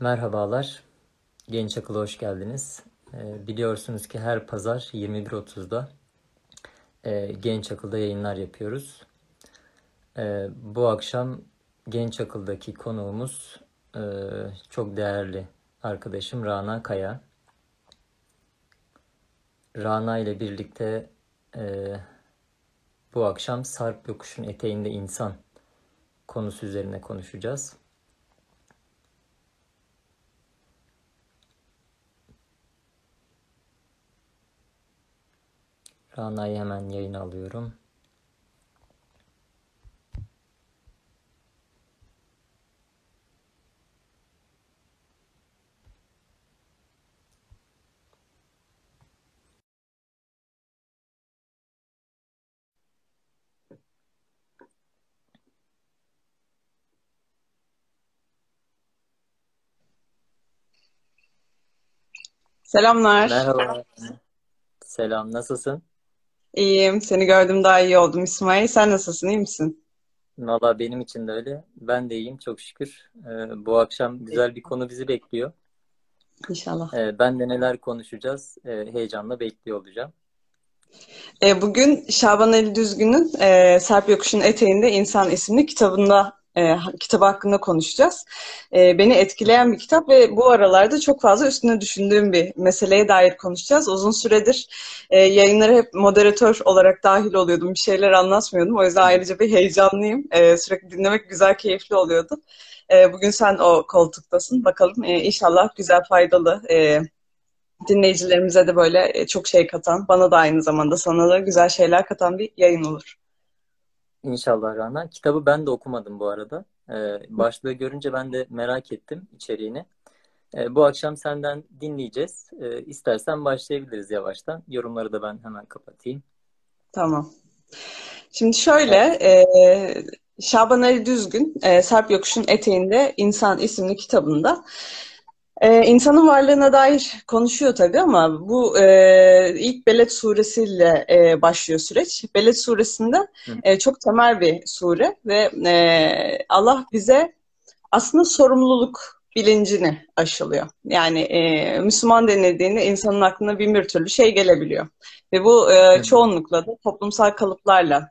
Merhabalar, Genç Akıl'a hoş geldiniz. Ee, biliyorsunuz ki her pazar 21.30'da e, Genç Akıl'da yayınlar yapıyoruz. E, bu akşam Genç Akıl'daki konuğumuz e, çok değerli arkadaşım Rana Kaya. Rana ile birlikte e, bu akşam Sarp Yokuş'un eteğinde insan konusu üzerine konuşacağız. Rana'yı hemen yayına alıyorum. Selamlar. Merhaba. Selam, nasılsın? İyiyim. Seni gördüm daha iyi oldum İsmail. Sen nasılsın? İyi misin? Valla benim için de öyle. Ben de iyiyim çok şükür. Ee, bu akşam güzel bir konu bizi bekliyor. İnşallah. Ee, ben de neler konuşacağız ee, heyecanla bekliyor olacağım. E, bugün Şaban Ali Düzgün'ün e, Sarp Yokuş'un Eteğinde İnsan isimli kitabında e, kitabı hakkında konuşacağız. E, beni etkileyen bir kitap ve bu aralarda çok fazla üstüne düşündüğüm bir meseleye dair konuşacağız. Uzun süredir e, yayınlara hep moderatör olarak dahil oluyordum. Bir şeyler anlatmıyordum. O yüzden ayrıca bir heyecanlıyım. E, sürekli dinlemek güzel, keyifli oluyordu. E, bugün sen o koltuktasın. Bakalım e, inşallah güzel, faydalı e, dinleyicilerimize de böyle e, çok şey katan, bana da aynı zamanda sana da güzel şeyler katan bir yayın olur. İnşallah Rana. Kitabı ben de okumadım bu arada. Ee, başlığı görünce ben de merak ettim içeriğini. Ee, bu akşam senden dinleyeceğiz. Ee, istersen başlayabiliriz yavaştan. Yorumları da ben hemen kapatayım. Tamam. Şimdi şöyle, e, Şaban Ali Düzgün, e, Sarp Yokuş'un Eteğinde İnsan isimli kitabında ee, insanın varlığına dair konuşuyor tabii ama bu e, ilk Beled suresiyle e, başlıyor süreç. Beled suresinde e, çok temel bir sure ve e, Allah bize aslında sorumluluk bilincini aşılıyor. Yani e, Müslüman denildiğinde insanın aklına bin bir türlü şey gelebiliyor. Ve bu e, çoğunlukla da toplumsal kalıplarla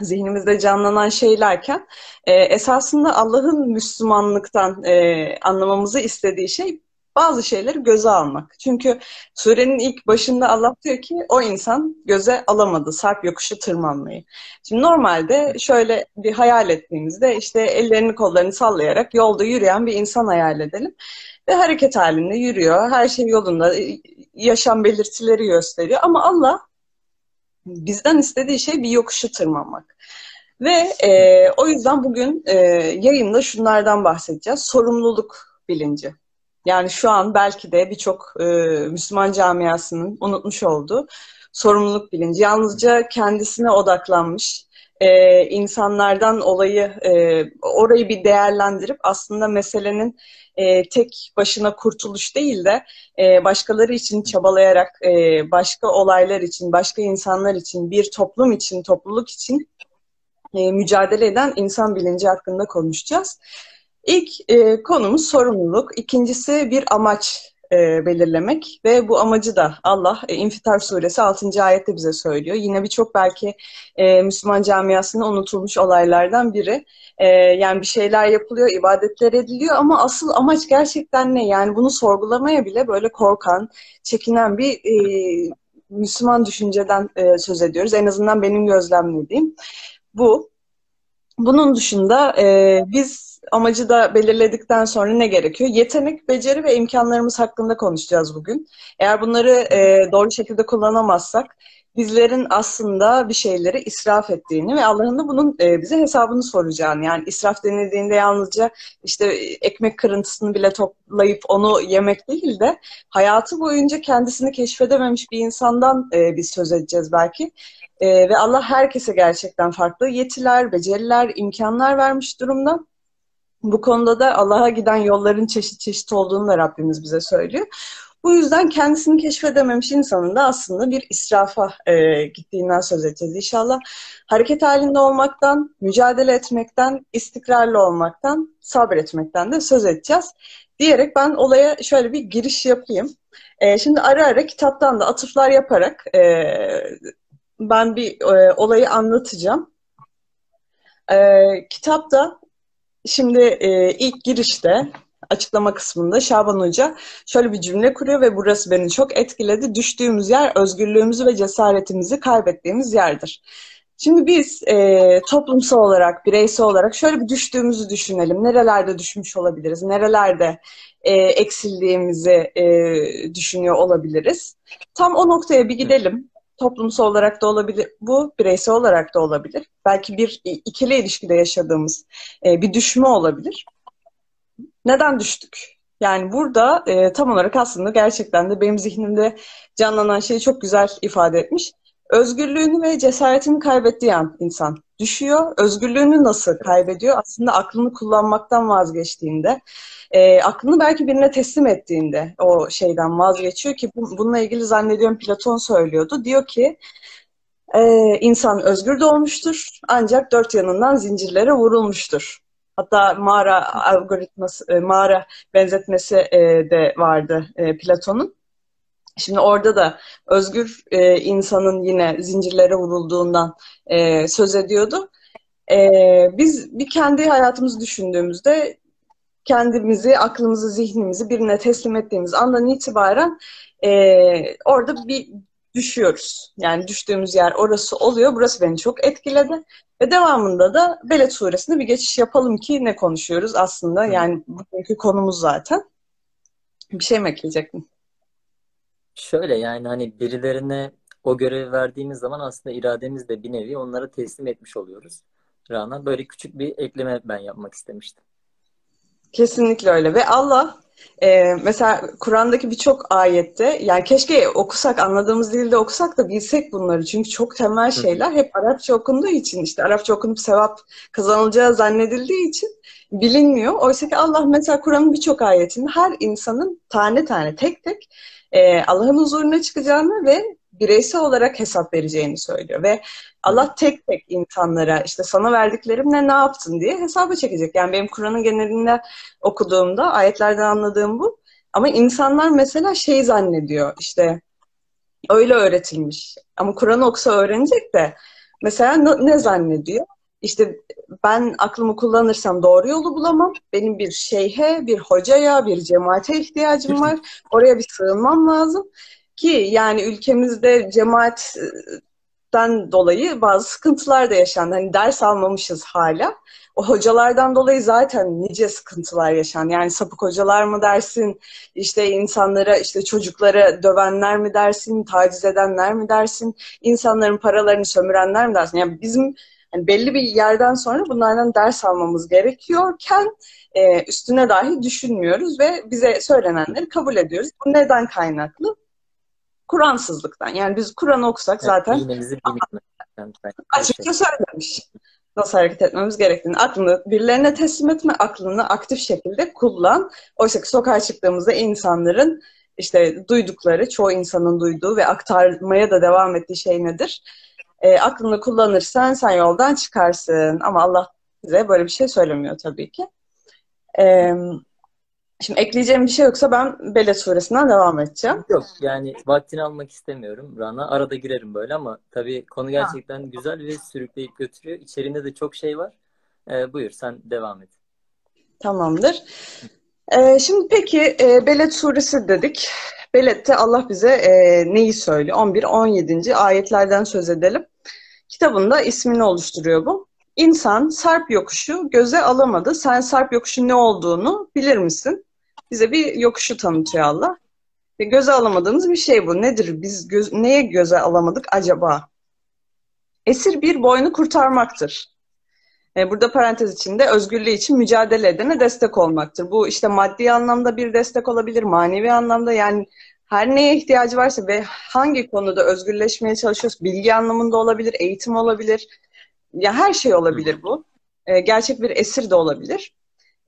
zihnimizde canlanan şeylerken e, esasında Allah'ın Müslümanlıktan e, anlamamızı istediği şey bazı şeyleri göze almak. Çünkü surenin ilk başında Allah diyor ki o insan göze alamadı sarp yokuşu tırmanmayı. Şimdi normalde şöyle bir hayal ettiğimizde işte ellerini kollarını sallayarak yolda yürüyen bir insan hayal edelim. Ve hareket halinde yürüyor. Her şey yolunda. Yaşam belirtileri gösteriyor. Ama Allah bizden istediği şey bir yokuşu tırmanmak. Ve e, o yüzden bugün e, yayında şunlardan bahsedeceğiz. Sorumluluk bilinci. Yani şu an belki de birçok e, Müslüman camiasının unutmuş olduğu sorumluluk bilinci. Yalnızca kendisine odaklanmış, e, insanlardan olayı, e, orayı bir değerlendirip aslında meselenin e, tek başına kurtuluş değil de e, başkaları için çabalayarak, e, başka olaylar için, başka insanlar için, bir toplum için, topluluk için e, mücadele eden insan bilinci hakkında konuşacağız. İlk e, konumuz sorumluluk, ikincisi bir amaç e, belirlemek ve bu amacı da Allah e, İnfitar suresi 6. ayette bize söylüyor. Yine birçok belki e, Müslüman camiasında unutulmuş olaylardan biri. E, yani bir şeyler yapılıyor, ibadetler ediliyor ama asıl amaç gerçekten ne? Yani bunu sorgulamaya bile böyle korkan, çekinen bir e, Müslüman düşünceden e, söz ediyoruz. En azından benim gözlemlediğim bu. Bunun dışında e, biz amacı da belirledikten sonra ne gerekiyor? Yetenek, beceri ve imkanlarımız hakkında konuşacağız bugün. Eğer bunları e, doğru şekilde kullanamazsak bizlerin aslında bir şeyleri israf ettiğini ve Allah'ın da bunun e, bize hesabını soracağını. Yani israf denildiğinde yalnızca işte ekmek kırıntısını bile toplayıp onu yemek değil de hayatı boyunca kendisini keşfedememiş bir insandan e, biz söz edeceğiz belki. E, ve Allah herkese gerçekten farklı yetiler, beceriler, imkanlar vermiş durumda. Bu konuda da Allah'a giden yolların çeşit çeşit olduğunu da Rabbimiz bize söylüyor. Bu yüzden kendisini keşfedememiş insanın da aslında bir israfa e, gittiğinden söz edeceğiz inşallah. Hareket halinde olmaktan, mücadele etmekten, istikrarlı olmaktan, sabretmekten de söz edeceğiz. Diyerek ben olaya şöyle bir giriş yapayım. E, şimdi ara ara kitaptan da atıflar yaparak e, ben bir e, olayı anlatacağım. E, kitapta şimdi e, ilk girişte açıklama kısmında Şaban Hoca şöyle bir cümle kuruyor ve burası beni çok etkiledi. Düştüğümüz yer özgürlüğümüzü ve cesaretimizi kaybettiğimiz yerdir. Şimdi biz e, toplumsal olarak, bireysel olarak şöyle bir düştüğümüzü düşünelim. Nerelerde düşmüş olabiliriz? Nerelerde e, eksildiğimizi e, düşünüyor olabiliriz? Tam o noktaya bir gidelim. Toplumsal olarak da olabilir, bu bireysel olarak da olabilir. Belki bir ikili ilişkide yaşadığımız e, bir düşme olabilir. Neden düştük? Yani burada e, tam olarak aslında gerçekten de benim zihnimde canlanan şeyi çok güzel ifade etmiş. Özgürlüğünü ve cesaretini kaybettiği an insan düşüyor. Özgürlüğünü nasıl kaybediyor? Aslında aklını kullanmaktan vazgeçtiğinde, e, aklını belki birine teslim ettiğinde o şeyden vazgeçiyor ki bu, bununla ilgili zannediyorum Platon söylüyordu. Diyor ki e, insan özgür doğmuştur ancak dört yanından zincirlere vurulmuştur. Hatta mağara algoritması, e, mağara benzetmesi e, de vardı e, Platon'un. Şimdi orada da özgür insanın yine zincirlere vurulduğundan söz ediyordu. biz bir kendi hayatımızı düşündüğümüzde kendimizi, aklımızı, zihnimizi birine teslim ettiğimiz andan itibaren orada bir düşüyoruz. Yani düştüğümüz yer orası oluyor. Burası beni çok etkiledi. Ve devamında da Beled suresine bir geçiş yapalım ki ne konuşuyoruz aslında. Yani bugünkü konumuz zaten. Bir şey mi ekleyecektin? Şöyle yani hani birilerine o görevi verdiğimiz zaman aslında irademiz de bir nevi onlara teslim etmiş oluyoruz. Rana böyle küçük bir ekleme ben yapmak istemiştim. Kesinlikle öyle ve Allah ee, mesela Kur'an'daki birçok ayette yani keşke okusak anladığımız dilde okusak da bilsek bunları çünkü çok temel şeyler hep Arapça okunduğu için işte Arapça okunup sevap kazanılacağı zannedildiği için bilinmiyor. Oysa ki Allah mesela Kur'an'ın birçok ayetinde her insanın tane tane tek tek e, Allah'ın huzuruna çıkacağını ve bireysel olarak hesap vereceğini söylüyor ve Allah tek tek insanlara işte sana verdiklerimle ne yaptın diye hesaba çekecek. Yani benim Kur'an'ın genelinde okuduğumda ayetlerden anladığım bu. Ama insanlar mesela şey zannediyor işte öyle öğretilmiş. Ama Kur'an'ı okusa öğrenecek de mesela ne zannediyor? İşte ben aklımı kullanırsam doğru yolu bulamam. Benim bir şeyhe, bir hocaya, bir cemaate ihtiyacım var. Oraya bir sığınmam lazım. Ki yani ülkemizde cemaatten dolayı bazı sıkıntılar da yaşandı. Hani ders almamışız hala. O hocalardan dolayı zaten nice sıkıntılar yaşandı. Yani sapık hocalar mı dersin, işte insanlara, işte çocuklara dövenler mi dersin, taciz edenler mi dersin, insanların paralarını sömürenler mi dersin? Yani bizim hani belli bir yerden sonra bunlardan ders almamız gerekiyorken e, üstüne dahi düşünmüyoruz ve bize söylenenleri kabul ediyoruz. Bu neden kaynaklı? Kur'ansızlıktan. Yani biz Kur'an okusak zaten açıkça söylemiş nasıl hareket etmemiz gerektiğini. Aklını birilerine teslim etme, aklını aktif şekilde kullan. Oysa ki sokağa çıktığımızda insanların işte duydukları, çoğu insanın duyduğu ve aktarmaya da devam ettiği şey nedir? E, aklını kullanırsan sen yoldan çıkarsın. Ama Allah bize böyle bir şey söylemiyor tabii ki. E, Şimdi ekleyeceğim bir şey yoksa ben Beled suresinden devam edeceğim. Yok yani vaktini almak istemiyorum Rana. Arada girerim böyle ama tabii konu gerçekten ha. güzel ve sürükleyip götürüyor. İçerinde de çok şey var. Ee, buyur sen devam et. Tamamdır. Ee, şimdi peki e, Beled suresi dedik. Beled'de Allah bize e, neyi söylüyor? 11-17. ayetlerden söz edelim. Kitabında ismini oluşturuyor bu. İnsan Sarp yokuşu göze alamadı. Sen Sarp yokuşu ne olduğunu bilir misin? bize bir yokuşu tanıtıyor Allah. Ve göze alamadığımız bir şey bu. Nedir? Biz göz, neye göze alamadık acaba? Esir bir boynu kurtarmaktır. E, burada parantez içinde özgürlüğü için mücadele edene destek olmaktır. Bu işte maddi anlamda bir destek olabilir, manevi anlamda yani her neye ihtiyacı varsa ve hangi konuda özgürleşmeye çalışıyoruz, bilgi anlamında olabilir, eğitim olabilir, ya her şey olabilir bu. E, gerçek bir esir de olabilir.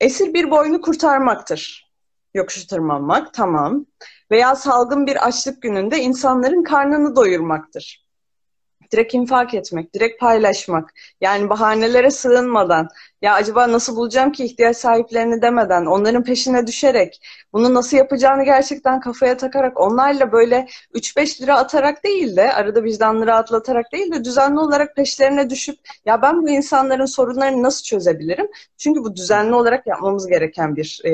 Esir bir boynu kurtarmaktır. yokuşu tırmanmak, tamam. Veya salgın bir açlık gününde insanların karnını doyurmaktır direkt infak etmek, direkt paylaşmak. Yani bahanelere sığınmadan, ya acaba nasıl bulacağım ki ihtiyaç sahiplerini demeden, onların peşine düşerek, bunu nasıl yapacağını gerçekten kafaya takarak, onlarla böyle 3-5 lira atarak değil de, arada vicdanları atlatarak değil de düzenli olarak peşlerine düşüp, ya ben bu insanların sorunlarını nasıl çözebilirim? Çünkü bu düzenli olarak yapmamız gereken bir e,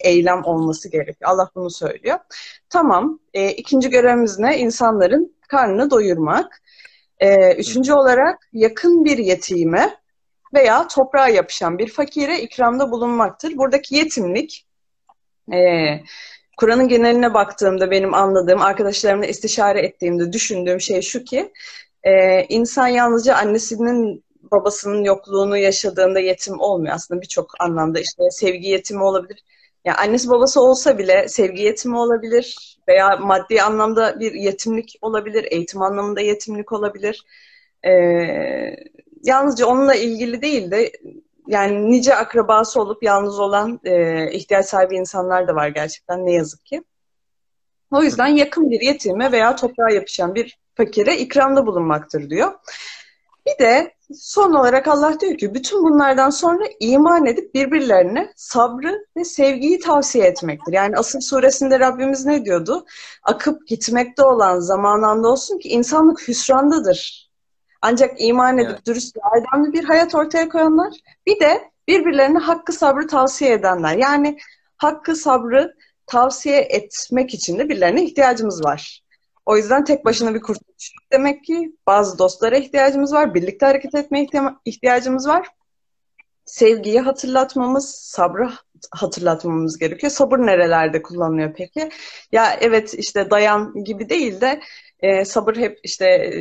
eylem olması gerekiyor. Allah bunu söylüyor. Tamam, e, ikinci görevimiz ne? İnsanların karnını doyurmak. Ee, üçüncü olarak yakın bir yetime veya toprağa yapışan bir fakire ikramda bulunmaktır. Buradaki yetimlik e, Kur'an'ın geneline baktığımda benim anladığım, arkadaşlarımla istişare ettiğimde düşündüğüm şey şu ki e, insan yalnızca annesinin babasının yokluğunu yaşadığında yetim olmuyor. Aslında birçok anlamda işte sevgi yetimi olabilir. Yani annesi babası olsa bile sevgi yetimi olabilir veya maddi anlamda bir yetimlik olabilir, eğitim anlamında yetimlik olabilir. Ee, yalnızca onunla ilgili değil de yani nice akrabası olup yalnız olan e, ihtiyaç sahibi insanlar da var gerçekten ne yazık ki. O yüzden yakın bir yetime veya toprağa yapışan bir fakire ikramda bulunmaktır diyor. Bir de son olarak Allah diyor ki bütün bunlardan sonra iman edip birbirlerine sabrı ve sevgiyi tavsiye etmektir. Yani Asıl suresinde Rabbimiz ne diyordu? Akıp gitmekte olan zamanında olsun ki insanlık hüsrandadır. Ancak iman edip evet. dürüst ve erdemli bir hayat ortaya koyanlar bir de birbirlerine hakkı sabrı tavsiye edenler. Yani hakkı sabrı tavsiye etmek için de birilerine ihtiyacımız var. O yüzden tek başına bir kurtuluş demek ki. Bazı dostlara ihtiyacımız var. Birlikte hareket etmeye ihtiyacımız var. Sevgiyi hatırlatmamız, sabrı hatırlatmamız gerekiyor. Sabır nerelerde kullanılıyor peki? Ya evet işte dayan gibi değil de e, sabır hep işte e,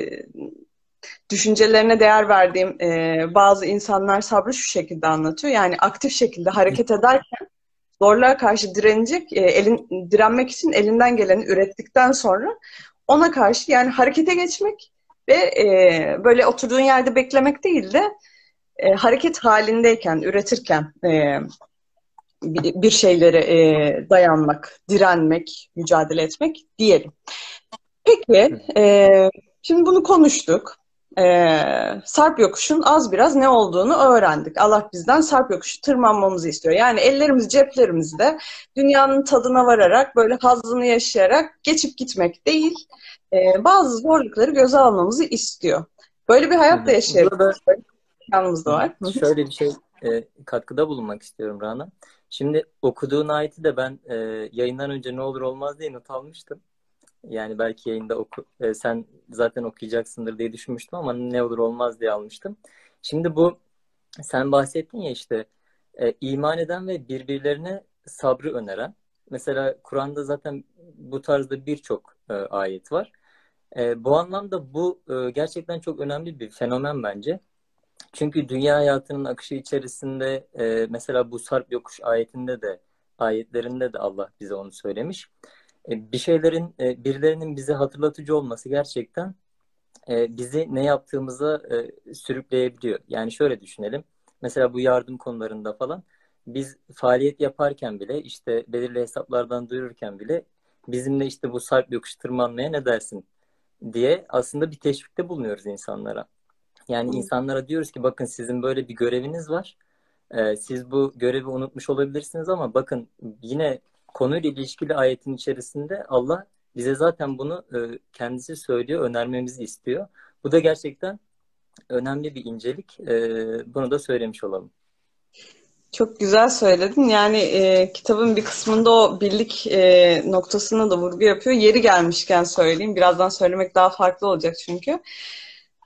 düşüncelerine değer verdiğim e, bazı insanlar sabrı şu şekilde anlatıyor. Yani aktif şekilde hareket ederken zorluğa karşı direnecek, e, elin direnmek için elinden geleni ürettikten sonra ona karşı yani harekete geçmek ve e, böyle oturduğun yerde beklemek değil de e, hareket halindeyken, üretirken e, bir, şeylere e, dayanmak, direnmek, mücadele etmek diyelim. Peki, e, şimdi bunu konuştuk e, Sarp yokuşun az biraz ne olduğunu öğrendik. Allah bizden Sarp yokuşu tırmanmamızı istiyor. Yani ellerimiz ceplerimizde dünyanın tadına vararak böyle hazını yaşayarak geçip gitmek değil. E, bazı zorlukları göze almamızı istiyor. Böyle bir hayat da yaşayabiliriz. Yanımız da var. Şöyle bir şey e, katkıda bulunmak istiyorum Rana. Şimdi okuduğun ayeti de ben e, yayından önce ne olur olmaz diye not almıştım. Yani belki yayında oku, e, sen zaten okuyacaksındır diye düşünmüştüm ama ne olur olmaz diye almıştım. Şimdi bu sen bahsettin ya işte e, iman eden ve birbirlerine sabrı öneren. Mesela Kur'an'da zaten bu tarzda birçok e, ayet var. E, bu anlamda bu e, gerçekten çok önemli bir fenomen bence. Çünkü dünya hayatının akışı içerisinde e, mesela bu sarp yokuş ayetinde de ayetlerinde de Allah bize onu söylemiş. E, bir şeylerin e, birilerinin bize hatırlatıcı olması gerçekten e, bizi ne yaptığımıza sürükleyebiliyor. Yani şöyle düşünelim. Mesela bu yardım konularında falan biz faaliyet yaparken bile işte belirli hesaplardan duyururken bile bizimle işte bu sarp yokuş tırmanmaya ne dersin diye aslında bir teşvikte bulunuyoruz insanlara. Yani insanlara diyoruz ki bakın sizin böyle bir göreviniz var. siz bu görevi unutmuş olabilirsiniz ama bakın yine konuyla ilişkili ayetin içerisinde Allah bize zaten bunu e, kendisi söylüyor, önermemizi istiyor. Bu da gerçekten önemli bir incelik. E, bunu da söylemiş olalım. Çok güzel söyledin. Yani e, kitabın bir kısmında o birlik e, noktasına da vurgu yapıyor. Yeri gelmişken söyleyeyim. Birazdan söylemek daha farklı olacak çünkü.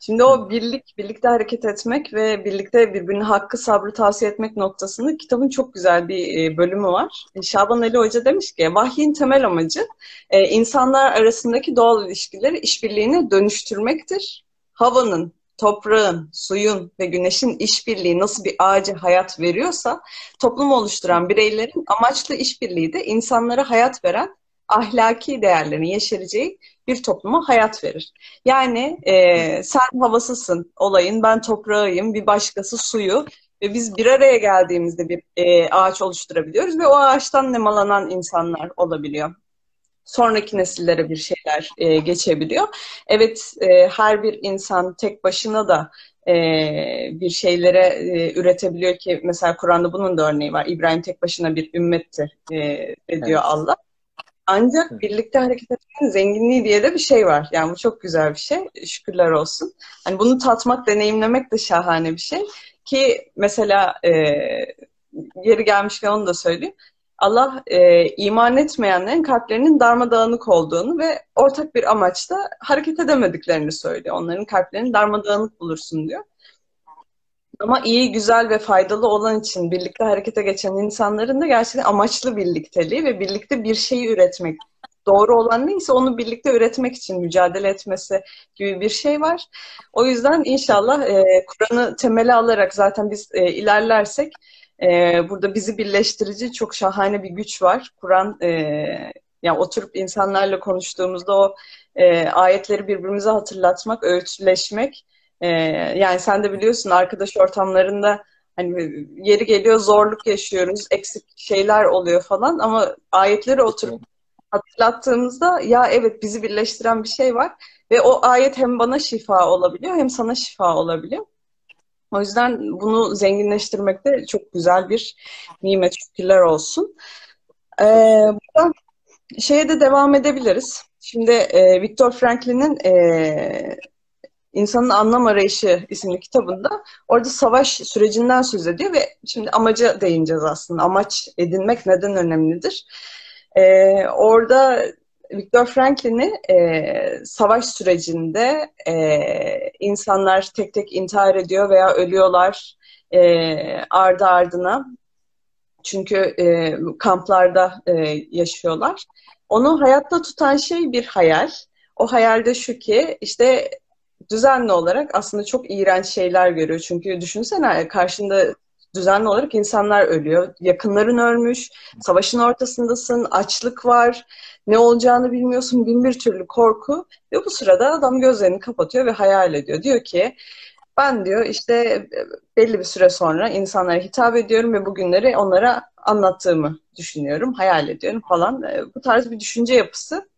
Şimdi o birlik, birlikte hareket etmek ve birlikte birbirine hakkı sabrı tavsiye etmek noktasında kitabın çok güzel bir e, bölümü var. E, Şaban Ali Hoca demiş ki vahyin temel amacı e, insanlar arasındaki doğal ilişkileri işbirliğine dönüştürmektir. Havanın, toprağın, suyun ve güneşin işbirliği nasıl bir ağacı hayat veriyorsa toplum oluşturan bireylerin amaçlı işbirliği de insanlara hayat veren ahlaki değerlerin yeşereceği bir topluma hayat verir. Yani e, sen havasısın olayın, ben toprağıyım, bir başkası suyu. ve biz bir araya geldiğimizde bir e, ağaç oluşturabiliyoruz ve o ağaçtan nemalanan insanlar olabiliyor. Sonraki nesillere bir şeyler e, geçebiliyor. Evet, e, her bir insan tek başına da e, bir şeylere e, üretebiliyor ki mesela Kur'an'da bunun da örneği var. İbrahim tek başına bir ümmetti e, diyor evet. Allah. Ancak birlikte hareket etmenin zenginliği diye de bir şey var. Yani bu çok güzel bir şey. Şükürler olsun. Hani bunu tatmak, deneyimlemek de şahane bir şey. Ki mesela e, yeri gelmişken onu da söyleyeyim. Allah e, iman etmeyenlerin kalplerinin darmadağınık olduğunu ve ortak bir amaçla hareket edemediklerini söylüyor. Onların kalplerini darmadağınık bulursun diyor. Ama iyi, güzel ve faydalı olan için birlikte harekete geçen insanların da gerçekten amaçlı birlikteliği ve birlikte bir şeyi üretmek. Doğru olan neyse onu birlikte üretmek için mücadele etmesi gibi bir şey var. O yüzden inşallah e, Kur'an'ı temeli alarak zaten biz e, ilerlersek e, burada bizi birleştirici çok şahane bir güç var. Kur'an e, yani oturup insanlarla konuştuğumuzda o e, ayetleri birbirimize hatırlatmak, öğütleşmek ee, yani sen de biliyorsun arkadaş ortamlarında hani yeri geliyor zorluk yaşıyoruz, eksik şeyler oluyor falan ama ayetleri oturup hatırlattığımızda ya evet bizi birleştiren bir şey var ve o ayet hem bana şifa olabiliyor hem sana şifa olabiliyor. O yüzden bunu zenginleştirmekte çok güzel bir nimet şükürler olsun. Ee, buradan şeye de devam edebiliriz. Şimdi e, Viktor Franklin'in e, İnsanın Anlam Arayışı isimli kitabında orada savaş sürecinden söz ediyor ve şimdi amaca değineceğiz aslında. Amaç edinmek neden önemlidir? Ee, orada Viktor Franklin'i e, savaş sürecinde e, insanlar tek tek intihar ediyor veya ölüyorlar e, ardı ardına. Çünkü e, kamplarda e, yaşıyorlar. Onu hayatta tutan şey bir hayal. O hayalde şu ki işte düzenli olarak aslında çok iğrenç şeyler görüyor. Çünkü düşünsene karşında düzenli olarak insanlar ölüyor. Yakınların ölmüş, savaşın ortasındasın, açlık var, ne olacağını bilmiyorsun, bin bir türlü korku. Ve bu sırada adam gözlerini kapatıyor ve hayal ediyor. Diyor ki ben diyor işte belli bir süre sonra insanlara hitap ediyorum ve bugünleri onlara anlattığımı düşünüyorum, hayal ediyorum falan. Bu tarz bir düşünce yapısı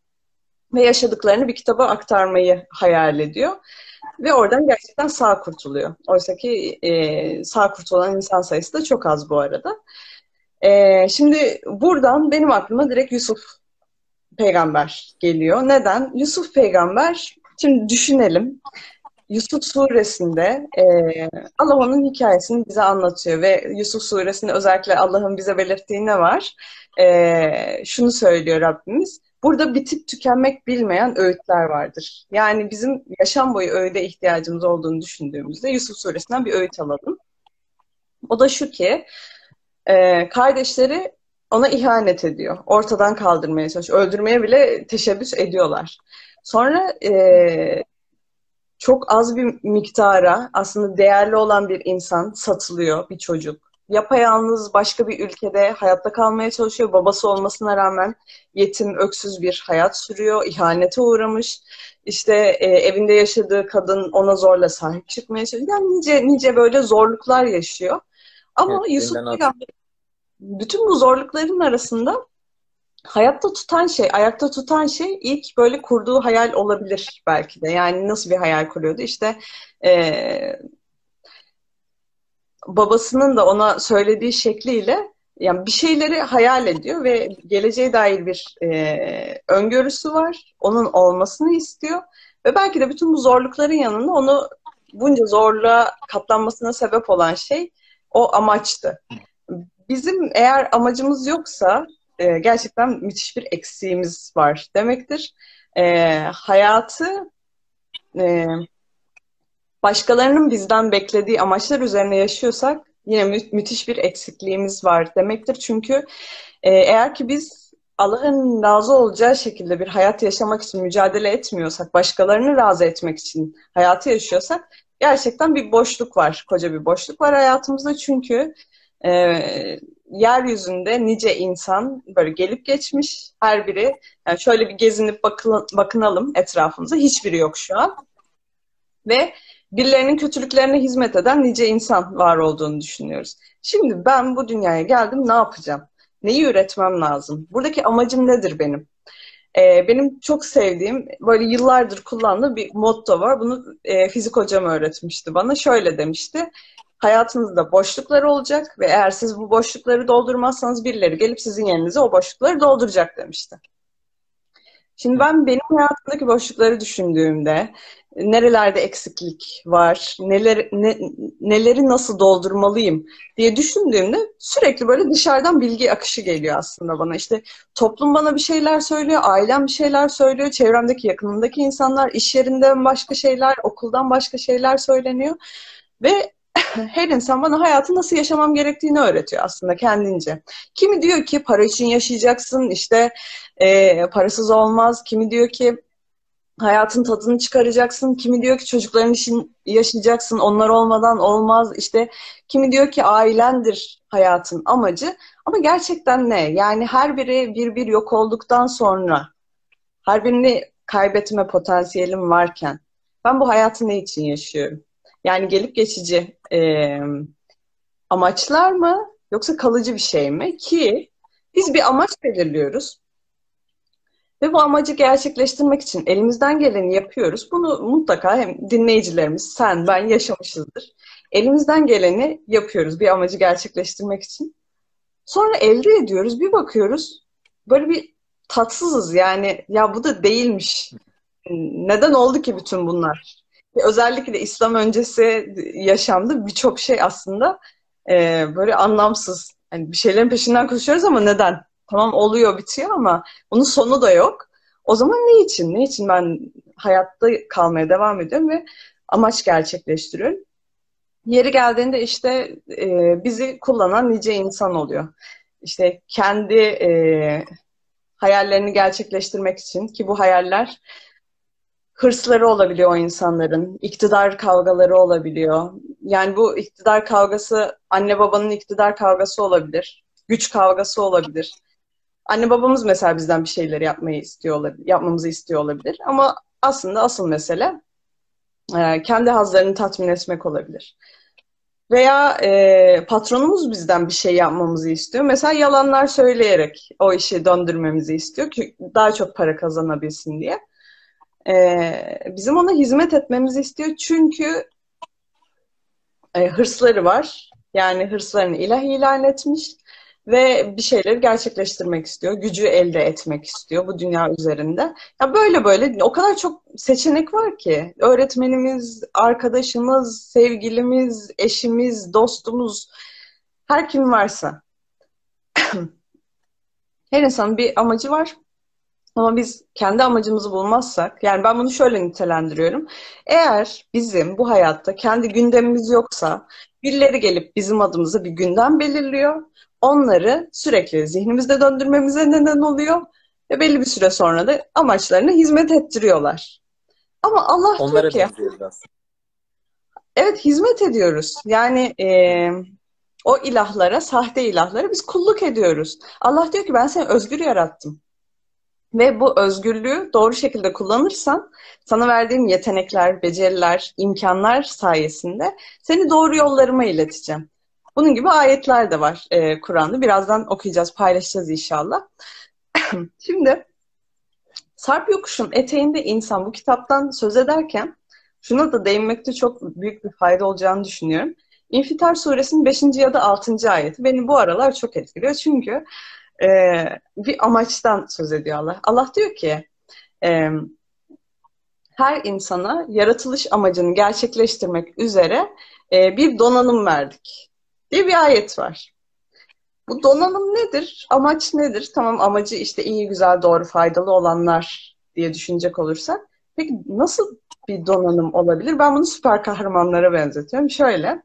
ve yaşadıklarını bir kitaba aktarmayı hayal ediyor. Ve oradan gerçekten sağ kurtuluyor. Oysa ki e, sağ kurtulan insan sayısı da çok az bu arada. E, şimdi buradan benim aklıma direkt Yusuf peygamber geliyor. Neden? Yusuf peygamber, şimdi düşünelim. Yusuf suresinde e, Allah hikayesini bize anlatıyor ve Yusuf suresinde özellikle Allah'ın bize belirttiği ne var? E, şunu söylüyor Rabbimiz. Burada bitip tükenmek bilmeyen öğütler vardır. Yani bizim yaşam boyu öğüde ihtiyacımız olduğunu düşündüğümüzde Yusuf Suresi'nden bir öğüt alalım. O da şu ki e, kardeşleri ona ihanet ediyor. Ortadan kaldırmaya çalışıyor. Öldürmeye bile teşebbüs ediyorlar. Sonra e, çok az bir miktara aslında değerli olan bir insan satılıyor, bir çocuk yapayalnız başka bir ülkede hayatta kalmaya çalışıyor. Babası olmasına rağmen yetim, öksüz bir hayat sürüyor. İhanete uğramış. İşte e, evinde yaşadığı kadın ona zorla sahip çıkmaya çalışıyor. Yani nice nice böyle zorluklar yaşıyor. Ama evet, Yusuf Peygamber bütün bu zorlukların arasında hayatta tutan şey, ayakta tutan şey ilk böyle kurduğu hayal olabilir belki de. Yani nasıl bir hayal kuruyordu? İşte e, babasının da ona söylediği şekliyle yani bir şeyleri hayal ediyor ve geleceğe dair bir e, öngörüsü var. Onun olmasını istiyor. Ve belki de bütün bu zorlukların yanında onu bunca zorluğa katlanmasına sebep olan şey o amaçtı. Bizim eğer amacımız yoksa e, gerçekten müthiş bir eksiğimiz var demektir. E, hayatı e, başkalarının bizden beklediği amaçlar üzerine yaşıyorsak yine mü- müthiş bir eksikliğimiz var demektir. Çünkü e, eğer ki biz Allah'ın razı olacağı şekilde bir hayat yaşamak için mücadele etmiyorsak, başkalarını razı etmek için hayatı yaşıyorsak gerçekten bir boşluk var, koca bir boşluk var hayatımızda. Çünkü e, yeryüzünde nice insan böyle gelip geçmiş her biri. Yani şöyle bir gezinip bakın, bakınalım etrafımıza hiçbiri yok şu an. Ve birilerinin kötülüklerine hizmet eden nice insan var olduğunu düşünüyoruz. Şimdi ben bu dünyaya geldim ne yapacağım? Neyi üretmem lazım? Buradaki amacım nedir benim? Ee, benim çok sevdiğim, böyle yıllardır kullandığım bir motto var. Bunu e, fizik hocam öğretmişti bana. Şöyle demişti. Hayatınızda boşluklar olacak ve eğer siz bu boşlukları doldurmazsanız birileri gelip sizin yerinize o boşlukları dolduracak demişti. Şimdi ben benim hayatımdaki boşlukları düşündüğümde nerelerde eksiklik var, neler, ne, neleri nasıl doldurmalıyım diye düşündüğümde sürekli böyle dışarıdan bilgi akışı geliyor aslında bana. İşte toplum bana bir şeyler söylüyor, ailem bir şeyler söylüyor, çevremdeki yakınımdaki insanlar, iş yerinden başka şeyler, okuldan başka şeyler söyleniyor. Ve her insan bana hayatı nasıl yaşamam gerektiğini öğretiyor aslında kendince. Kimi diyor ki para için yaşayacaksın, işte e, parasız olmaz. Kimi diyor ki hayatın tadını çıkaracaksın. Kimi diyor ki çocukların için yaşayacaksın. Onlar olmadan olmaz. İşte kimi diyor ki ailendir hayatın amacı. Ama gerçekten ne? Yani her biri bir bir yok olduktan sonra her birini kaybetme potansiyelim varken ben bu hayatı ne için yaşıyorum? Yani gelip geçici e, amaçlar mı yoksa kalıcı bir şey mi? Ki biz bir amaç belirliyoruz. Ve bu amacı gerçekleştirmek için elimizden geleni yapıyoruz. Bunu mutlaka hem dinleyicilerimiz, sen, ben yaşamışızdır. Elimizden geleni yapıyoruz bir amacı gerçekleştirmek için. Sonra elde ediyoruz, bir bakıyoruz. Böyle bir tatsızız yani. Ya bu da değilmiş. Neden oldu ki bütün bunlar? Özellikle İslam öncesi yaşamda birçok şey aslında e, böyle anlamsız. Yani bir şeylerin peşinden koşuyoruz ama neden? Tamam oluyor bitiyor ama bunun sonu da yok. O zaman ne için? Ne için ben hayatta kalmaya devam ediyorum ve amaç gerçekleştiriyorum? Yeri geldiğinde işte e, bizi kullanan nice insan oluyor. İşte kendi e, hayallerini gerçekleştirmek için ki bu hayaller hırsları olabiliyor o insanların, iktidar kavgaları olabiliyor. Yani bu iktidar kavgası anne babanın iktidar kavgası olabilir, güç kavgası olabilir. Anne babamız mesela bizden bir şeyleri yapmayı istiyor olabilir, yapmamızı istiyor olabilir. Ama aslında asıl mesele e, kendi hazlarını tatmin etmek olabilir. Veya e, patronumuz bizden bir şey yapmamızı istiyor. Mesela yalanlar söyleyerek o işi döndürmemizi istiyor ki daha çok para kazanabilsin diye. E, bizim ona hizmet etmemizi istiyor çünkü e, hırsları var. Yani hırslarını ilah ilan etmiş ve bir şeyleri gerçekleştirmek istiyor. Gücü elde etmek istiyor bu dünya üzerinde. Ya böyle böyle o kadar çok seçenek var ki. Öğretmenimiz, arkadaşımız, sevgilimiz, eşimiz, dostumuz her kim varsa. her insanın bir amacı var. Ama biz kendi amacımızı bulmazsak, yani ben bunu şöyle nitelendiriyorum. Eğer bizim bu hayatta kendi gündemimiz yoksa, birileri gelip bizim adımıza bir gündem belirliyor onları sürekli zihnimizde döndürmemize neden oluyor ve belli bir süre sonra da amaçlarına hizmet ettiriyorlar. Ama Allah Onlara diyor ki evet hizmet ediyoruz. Yani e, o ilahlara, sahte ilahlara biz kulluk ediyoruz. Allah diyor ki ben seni özgür yarattım. Ve bu özgürlüğü doğru şekilde kullanırsan sana verdiğim yetenekler, beceriler, imkanlar sayesinde seni doğru yollarıma ileteceğim. Bunun gibi ayetler de var e, Kur'an'da. Birazdan okuyacağız, paylaşacağız inşallah. Şimdi Sarp Yokuş'un eteğinde insan bu kitaptan söz ederken şuna da değinmekte çok büyük bir fayda olacağını düşünüyorum. İnfitar suresinin 5. ya da 6. ayeti beni bu aralar çok etkiliyor. Çünkü e, bir amaçtan söz ediyor Allah. Allah diyor ki e, her insana yaratılış amacını gerçekleştirmek üzere e, bir donanım verdik diye bir ayet var. Bu donanım nedir? Amaç nedir? Tamam amacı işte iyi, güzel, doğru, faydalı olanlar diye düşünecek olursak. Peki nasıl bir donanım olabilir? Ben bunu süper kahramanlara benzetiyorum. Şöyle.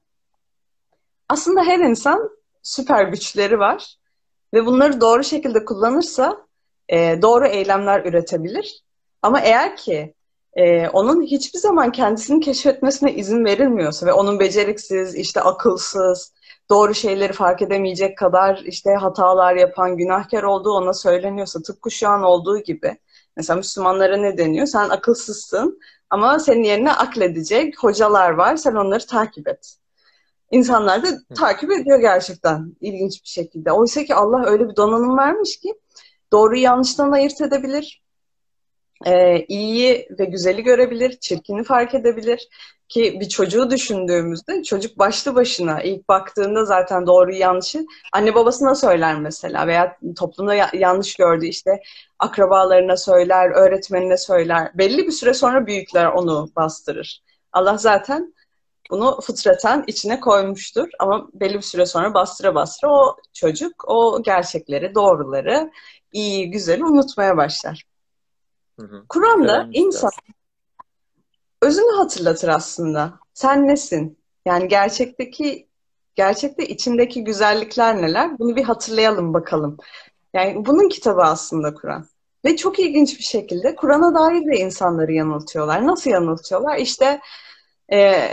Aslında her insan süper güçleri var ve bunları doğru şekilde kullanırsa e, doğru eylemler üretebilir. Ama eğer ki e, onun hiçbir zaman kendisini keşfetmesine izin verilmiyorsa ve onun beceriksiz, işte akılsız, doğru şeyleri fark edemeyecek kadar işte hatalar yapan, günahkar olduğu ona söyleniyorsa tıpkı şu an olduğu gibi. Mesela Müslümanlara ne deniyor? Sen akılsızsın, Ama senin yerine akledecek hocalar var. Sen onları takip et. İnsanlar da takip ediyor gerçekten ilginç bir şekilde. Oysa ki Allah öyle bir donanım vermiş ki doğruyu yanlıştan ayırt edebilir. Ee, iyiyi ve güzeli görebilir, çirkini fark edebilir. Ki bir çocuğu düşündüğümüzde çocuk başlı başına ilk baktığında zaten doğruyu yanlışı anne babasına söyler mesela veya toplumda ya- yanlış gördü işte akrabalarına söyler, öğretmenine söyler. Belli bir süre sonra büyükler onu bastırır. Allah zaten bunu fıtraten içine koymuştur ama belli bir süre sonra bastıra bastıra o çocuk o gerçekleri, doğruları, iyi, güzeli unutmaya başlar. Kur'an'da insan özünü hatırlatır aslında. Sen nesin? Yani gerçekteki gerçekte içindeki güzellikler neler? Bunu bir hatırlayalım bakalım. Yani bunun kitabı aslında Kur'an. Ve çok ilginç bir şekilde Kur'an'a dair de insanları yanıltıyorlar. Nasıl yanıltıyorlar? İşte e,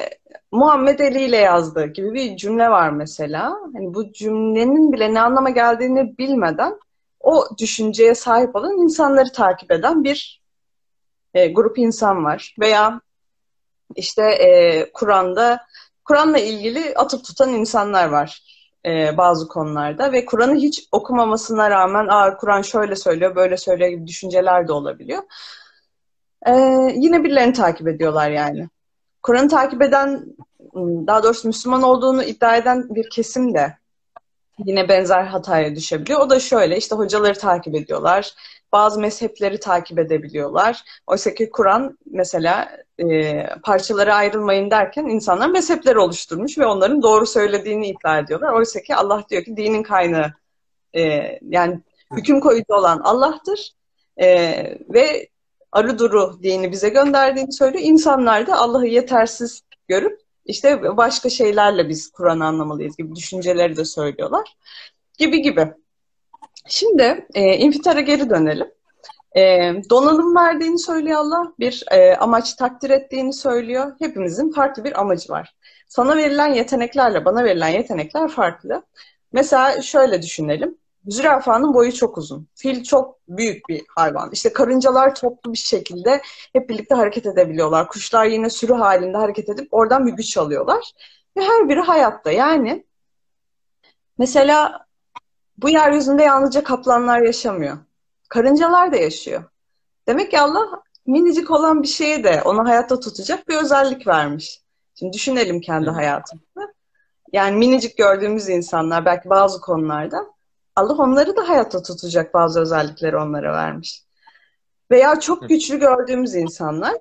Muhammed Eli ile yazdığı gibi bir cümle var mesela. Hani bu cümlenin bile ne anlama geldiğini bilmeden o düşünceye sahip olan insanları takip eden bir e, grup insan var. Veya işte e, Kur'an'da Kur'an'la ilgili atıp tutan insanlar var e, bazı konularda ve Kur'an'ı hiç okumamasına rağmen Aa, Kur'an şöyle söylüyor, böyle söylüyor gibi düşünceler de olabiliyor. E, yine birilerini takip ediyorlar yani. Kur'an'ı takip eden, daha doğrusu Müslüman olduğunu iddia eden bir kesim de yine benzer hataya düşebiliyor. O da şöyle, işte hocaları takip ediyorlar, bazı mezhepleri takip edebiliyorlar. Oysa ki Kur'an mesela e, parçalara ayrılmayın derken insanlar mezhepler oluşturmuş ve onların doğru söylediğini iddia ediyorlar. Oysa ki Allah diyor ki dinin kaynağı e, yani hüküm koyucu olan Allah'tır e, ve arı duru dini bize gönderdiğini söylüyor. İnsanlar da Allah'ı yetersiz görüp işte başka şeylerle biz Kur'an'ı anlamalıyız gibi düşünceleri de söylüyorlar. Gibi gibi. Şimdi e, infitara geri dönelim. E, donanım verdiğini söylüyor Allah. Bir e, amaç takdir ettiğini söylüyor. Hepimizin farklı bir amacı var. Sana verilen yeteneklerle bana verilen yetenekler farklı. Mesela şöyle düşünelim. Zürafanın boyu çok uzun. Fil çok büyük bir hayvan. İşte karıncalar toplu bir şekilde hep birlikte hareket edebiliyorlar. Kuşlar yine sürü halinde hareket edip oradan bir güç alıyorlar. Ve her biri hayatta. Yani mesela bu yeryüzünde yalnızca kaplanlar yaşamıyor. Karıncalar da yaşıyor. Demek ki Allah minicik olan bir şeye de onu hayatta tutacak bir özellik vermiş. Şimdi düşünelim kendi hayatımızda. Yani minicik gördüğümüz insanlar belki bazı konularda Allah onları da hayatta tutacak bazı özellikleri onlara vermiş. Veya çok güçlü gördüğümüz insanlar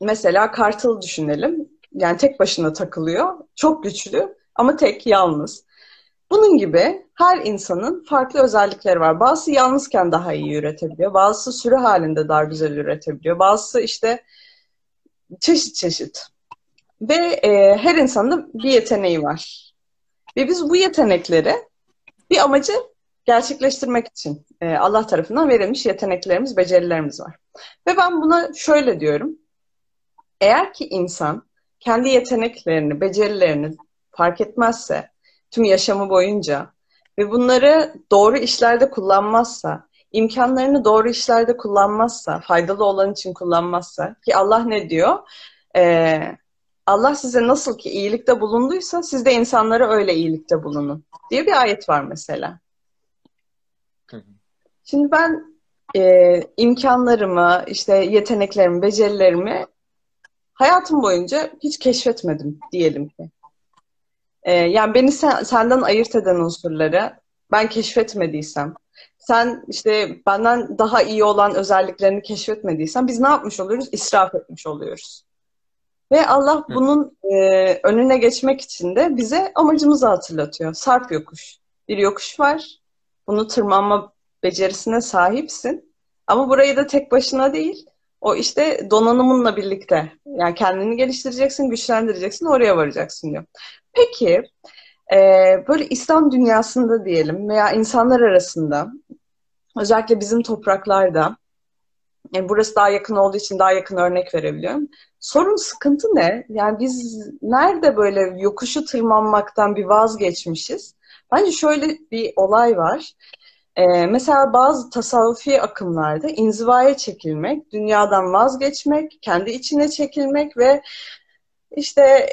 mesela kartal düşünelim. Yani tek başına takılıyor. Çok güçlü ama tek yalnız. Bunun gibi her insanın farklı özellikleri var. Bazısı yalnızken daha iyi üretebiliyor. Bazısı sürü halinde daha güzel üretebiliyor. Bazısı işte çeşit çeşit. Ve e, her insanın bir yeteneği var. Ve biz bu yetenekleri bir amacı gerçekleştirmek için e, Allah tarafından verilmiş yeteneklerimiz, becerilerimiz var. Ve ben buna şöyle diyorum. Eğer ki insan kendi yeteneklerini, becerilerini fark etmezse tüm yaşamı boyunca ve bunları doğru işlerde kullanmazsa, imkanlarını doğru işlerde kullanmazsa, faydalı olan için kullanmazsa ki Allah ne diyor? Ee, Allah size nasıl ki iyilikte bulunduysa siz de insanlara öyle iyilikte bulunun diye bir ayet var mesela. Şimdi ben e, imkanlarımı, işte yeteneklerimi, becerilerimi hayatım boyunca hiç keşfetmedim diyelim ki. E, yani beni sen, senden ayırt eden unsurları ben keşfetmediysem, sen işte benden daha iyi olan özelliklerini keşfetmediysen biz ne yapmış oluyoruz? İsraf etmiş oluyoruz. Ve Allah bunun e, önüne geçmek için de bize amacımızı hatırlatıyor. Sarp yokuş. Bir yokuş var. Bunu tırmanma becerisine sahipsin. Ama burayı da tek başına değil. O işte donanımınla birlikte. Yani kendini geliştireceksin, güçlendireceksin, oraya varacaksın diyor. Peki e, böyle İslam dünyasında diyelim veya insanlar arasında özellikle bizim topraklarda yani burası daha yakın olduğu için daha yakın örnek verebiliyorum. Sorun sıkıntı ne? Yani biz nerede böyle yokuşu tırmanmaktan bir vazgeçmişiz? Bence şöyle bir olay var. Ee, mesela bazı tasavvufi akımlarda inzivaya çekilmek, dünyadan vazgeçmek, kendi içine çekilmek ve işte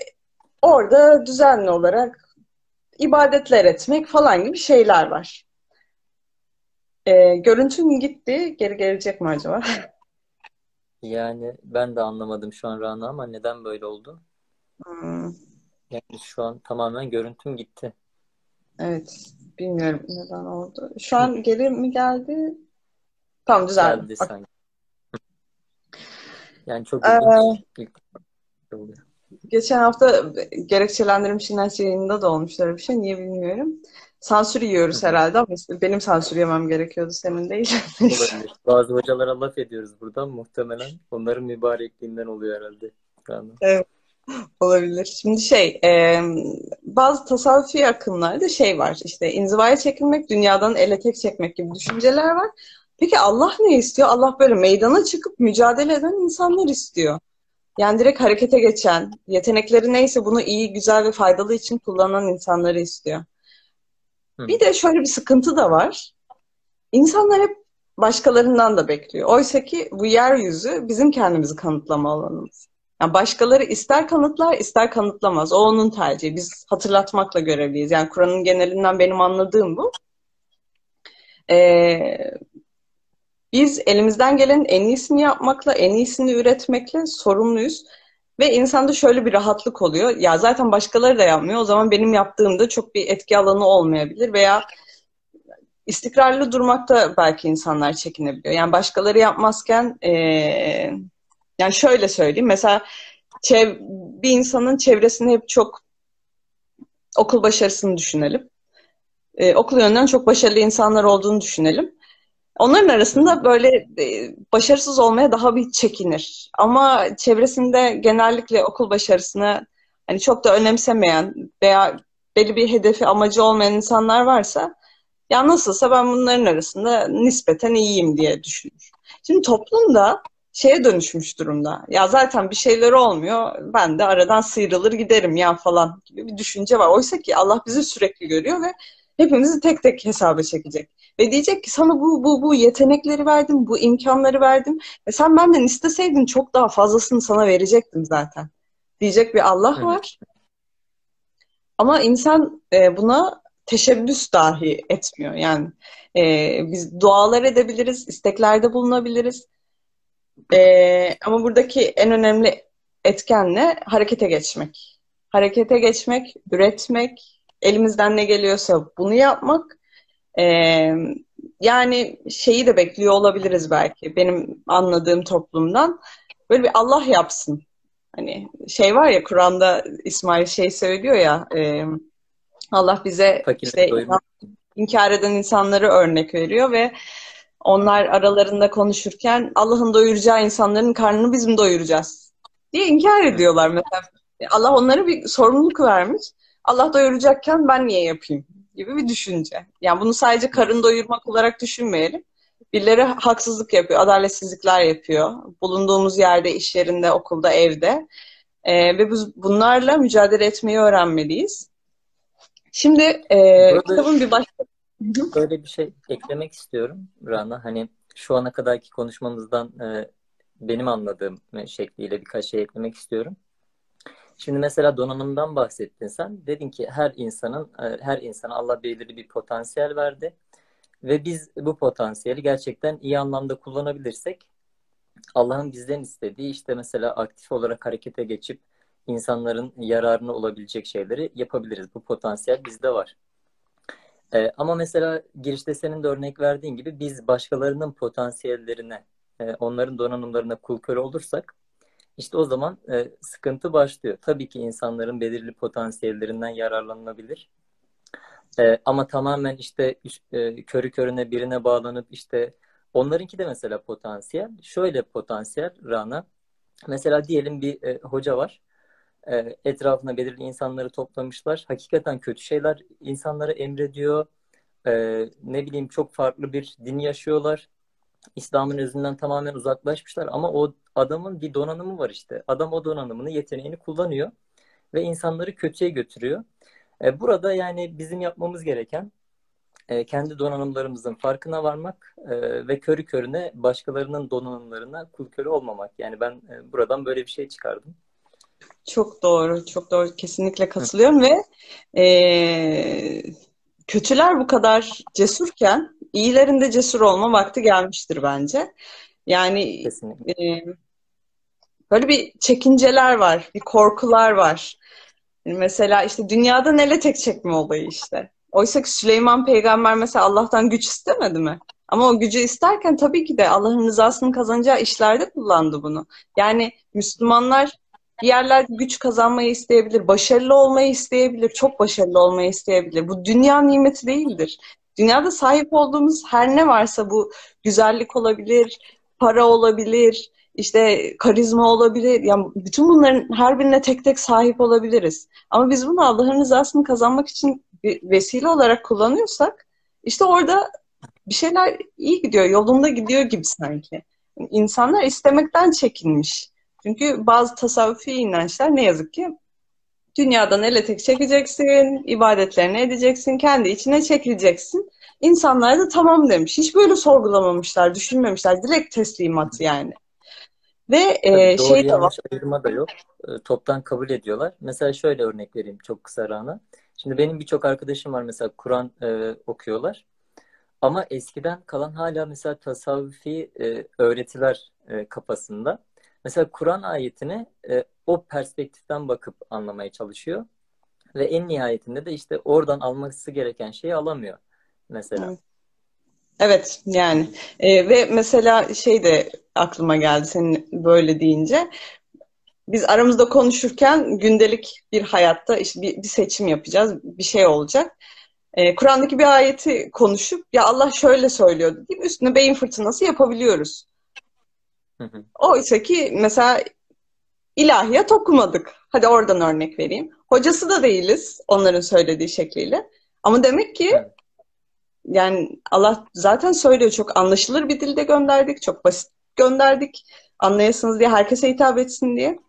orada düzenli olarak ibadetler etmek falan gibi şeyler var. Ee, görüntün gitti. Geri gelecek mi acaba? Yani ben de anlamadım şu an Rana ama neden böyle oldu? Hmm, Yani şu an tamamen görüntüm gitti. evet. Bilmiyorum neden oldu. Şu an geri mi geldi? Tamam düzeldi. geldi sanki. Yani çok Ee, geçen hafta gerekçelendirilmiş inanç yayınında da olmuşlar bir şey. Niye bilmiyorum. Sansür yiyoruz herhalde ama işte benim sansür yemem gerekiyordu senin değil. Olabilir. Bazı hocalara laf ediyoruz buradan muhtemelen. Onların mübarekliğinden oluyor herhalde. Rana. Evet, olabilir. Şimdi şey, e, bazı tasavvufi akımlarda şey var. İşte inzivaya çekilmek, dünyadan ele tek çekmek gibi düşünceler var. Peki Allah ne istiyor? Allah böyle meydana çıkıp mücadele eden insanlar istiyor. Yani direkt harekete geçen, yetenekleri neyse bunu iyi, güzel ve faydalı için kullanan insanları istiyor. Hı. Bir de şöyle bir sıkıntı da var. İnsanlar hep başkalarından da bekliyor. Oysa ki bu yeryüzü bizim kendimizi kanıtlama alanımız. Yani başkaları ister kanıtlar, ister kanıtlamaz. O onun tercihi. Biz hatırlatmakla görevliyiz. Yani Kur'an'ın genelinden benim anladığım bu. Ee, biz elimizden gelenin en iyisini yapmakla, en iyisini üretmekle sorumluyuz. Ve insanda şöyle bir rahatlık oluyor. Ya zaten başkaları da yapmıyor. O zaman benim yaptığımda çok bir etki alanı olmayabilir veya istikrarlı durmakta belki insanlar çekinebiliyor. Yani başkaları yapmazken eee, yani şöyle söyleyeyim. Mesela çev bir insanın çevresinde hep çok okul başarısını düşünelim. Eee, okul yönünden çok başarılı insanlar olduğunu düşünelim. Onların arasında böyle e, başarısız olmaya daha bir çekinir. Ama çevresinde genellikle okul başarısını hani çok da önemsemeyen veya belli bir hedefi amacı olmayan insanlar varsa ya nasılsa ben bunların arasında nispeten iyiyim diye düşünür. Şimdi toplumda şeye dönüşmüş durumda. Ya zaten bir şeyler olmuyor. Ben de aradan sıyrılır giderim ya falan gibi bir düşünce var. Oysa ki Allah bizi sürekli görüyor ve hepimizi tek tek hesaba çekecek. Ve diyecek ki sana bu bu bu yetenekleri verdim, bu imkanları verdim. Ve sen benden isteseydin çok daha fazlasını sana verecektim zaten. Diyecek bir Allah hı. var. Ama insan e, buna teşebbüs dahi etmiyor. Yani e, biz dualar edebiliriz, isteklerde bulunabiliriz. E, ama buradaki en önemli etken ne? Harekete geçmek. Harekete geçmek, üretmek, elimizden ne geliyorsa bunu yapmak. E, yani şeyi de bekliyor olabiliriz belki benim anladığım toplumdan. Böyle bir Allah yapsın. Hani şey var ya Kur'an'da İsmail şey söylüyor ya e, Allah bize işte inkar eden insanları örnek veriyor ve onlar aralarında konuşurken Allah'ın doyuracağı insanların karnını biz mi doyuracağız diye inkar ediyorlar mesela. Allah onlara bir sorumluluk vermiş. Allah doyuracakken ben niye yapayım gibi bir düşünce. Yani bunu sadece karın doyurmak olarak düşünmeyelim. Birileri haksızlık yapıyor, adaletsizlikler yapıyor. Bulunduğumuz yerde, iş yerinde, okulda, evde. Ee, ve biz bunlarla mücadele etmeyi öğrenmeliyiz. Şimdi e, Burada kitabın bir başka... Böyle bir şey eklemek istiyorum Rana. Hani şu ana kadarki konuşmamızdan e, benim anladığım şekliyle birkaç şey eklemek istiyorum. Şimdi mesela donanımdan bahsettin sen. Dedin ki her insanın e, her insana Allah belirli bir potansiyel verdi ve biz bu potansiyeli gerçekten iyi anlamda kullanabilirsek Allah'ın bizden istediği işte mesela aktif olarak harekete geçip insanların yararına olabilecek şeyleri yapabiliriz. Bu potansiyel bizde var. Ee, ama mesela girişte senin de örnek verdiğin gibi biz başkalarının potansiyellerine, e, onların donanımlarına kul köle olursak işte o zaman e, sıkıntı başlıyor. Tabii ki insanların belirli potansiyellerinden yararlanılabilir. E, ama tamamen işte e, körü körüne birine bağlanıp işte onlarınki de mesela potansiyel. Şöyle potansiyel Rana. Mesela diyelim bir e, hoca var. E, etrafına belirli insanları toplamışlar. Hakikaten kötü şeyler insanlara emrediyor. E, ne bileyim çok farklı bir din yaşıyorlar. İslam'ın özünden tamamen uzaklaşmışlar ama o adamın bir donanımı var işte. Adam o donanımını, yeteneğini kullanıyor ve insanları kötüye götürüyor. E, burada yani bizim yapmamız gereken e, kendi donanımlarımızın farkına varmak e, ve körü körüne başkalarının donanımlarına kul köle olmamak. Yani ben e, buradan böyle bir şey çıkardım. Çok doğru, çok doğru. Kesinlikle katılıyorum ve e, kötüler bu kadar cesurken iyilerin de cesur olma vakti gelmiştir bence. Yani Kesinlikle. e, böyle bir çekinceler var, bir korkular var. Mesela işte dünyada ele tek çekme olayı işte. Oysa ki Süleyman peygamber mesela Allah'tan güç istemedi mi? Ama o gücü isterken tabii ki de Allah'ın rızasını kazanacağı işlerde kullandı bunu. Yani Müslümanlar bir yerlerde güç kazanmayı isteyebilir, başarılı olmayı isteyebilir, çok başarılı olmayı isteyebilir. Bu dünya nimeti değildir. Dünyada sahip olduğumuz her ne varsa bu güzellik olabilir, para olabilir, işte karizma olabilir. Yani bütün bunların her birine tek tek sahip olabiliriz. Ama biz bunu Allah'ın rızasını kazanmak için bir vesile olarak kullanıyorsak işte orada bir şeyler iyi gidiyor, yolunda gidiyor gibi sanki. İnsanlar istemekten çekinmiş. Çünkü bazı tasavvufi inançlar ne yazık ki dünyadan ele tek çekeceksin, ibadetlerini edeceksin, kendi içine çekileceksin. İnsanlar da tamam demiş. Hiç böyle sorgulamamışlar, düşünmemişler. Direkt teslimat yani. Ve e, Doğru şey de var. ayırma da yok. E, Toptan kabul ediyorlar. Mesela şöyle örnek vereyim çok kısa Rana. Şimdi benim birçok arkadaşım var mesela Kur'an e, okuyorlar. Ama eskiden kalan hala mesela tasavvufi e, öğretiler e, kafasında. Mesela Kur'an ayetini e, o perspektiften bakıp anlamaya çalışıyor. Ve en nihayetinde de işte oradan alması gereken şeyi alamıyor mesela. Evet. Yani E, ve mesela şey de aklıma geldi senin böyle deyince biz aramızda konuşurken gündelik bir hayatta işte bir, bir seçim yapacağız bir şey olacak E, Kur'an'daki bir ayeti konuşup ya Allah şöyle söylüyor deyip üstüne beyin fırtınası yapabiliyoruz. Oysa ki mesela ilahiyat okumadık. Hadi oradan örnek vereyim. Hocası da değiliz onların söylediği şekliyle. Ama demek ki Evet. yani Allah zaten söylüyor çok anlaşılır bir dilde gönderdik, çok basit gönderdik. Anlayasınız diye, herkese hitap etsin diye.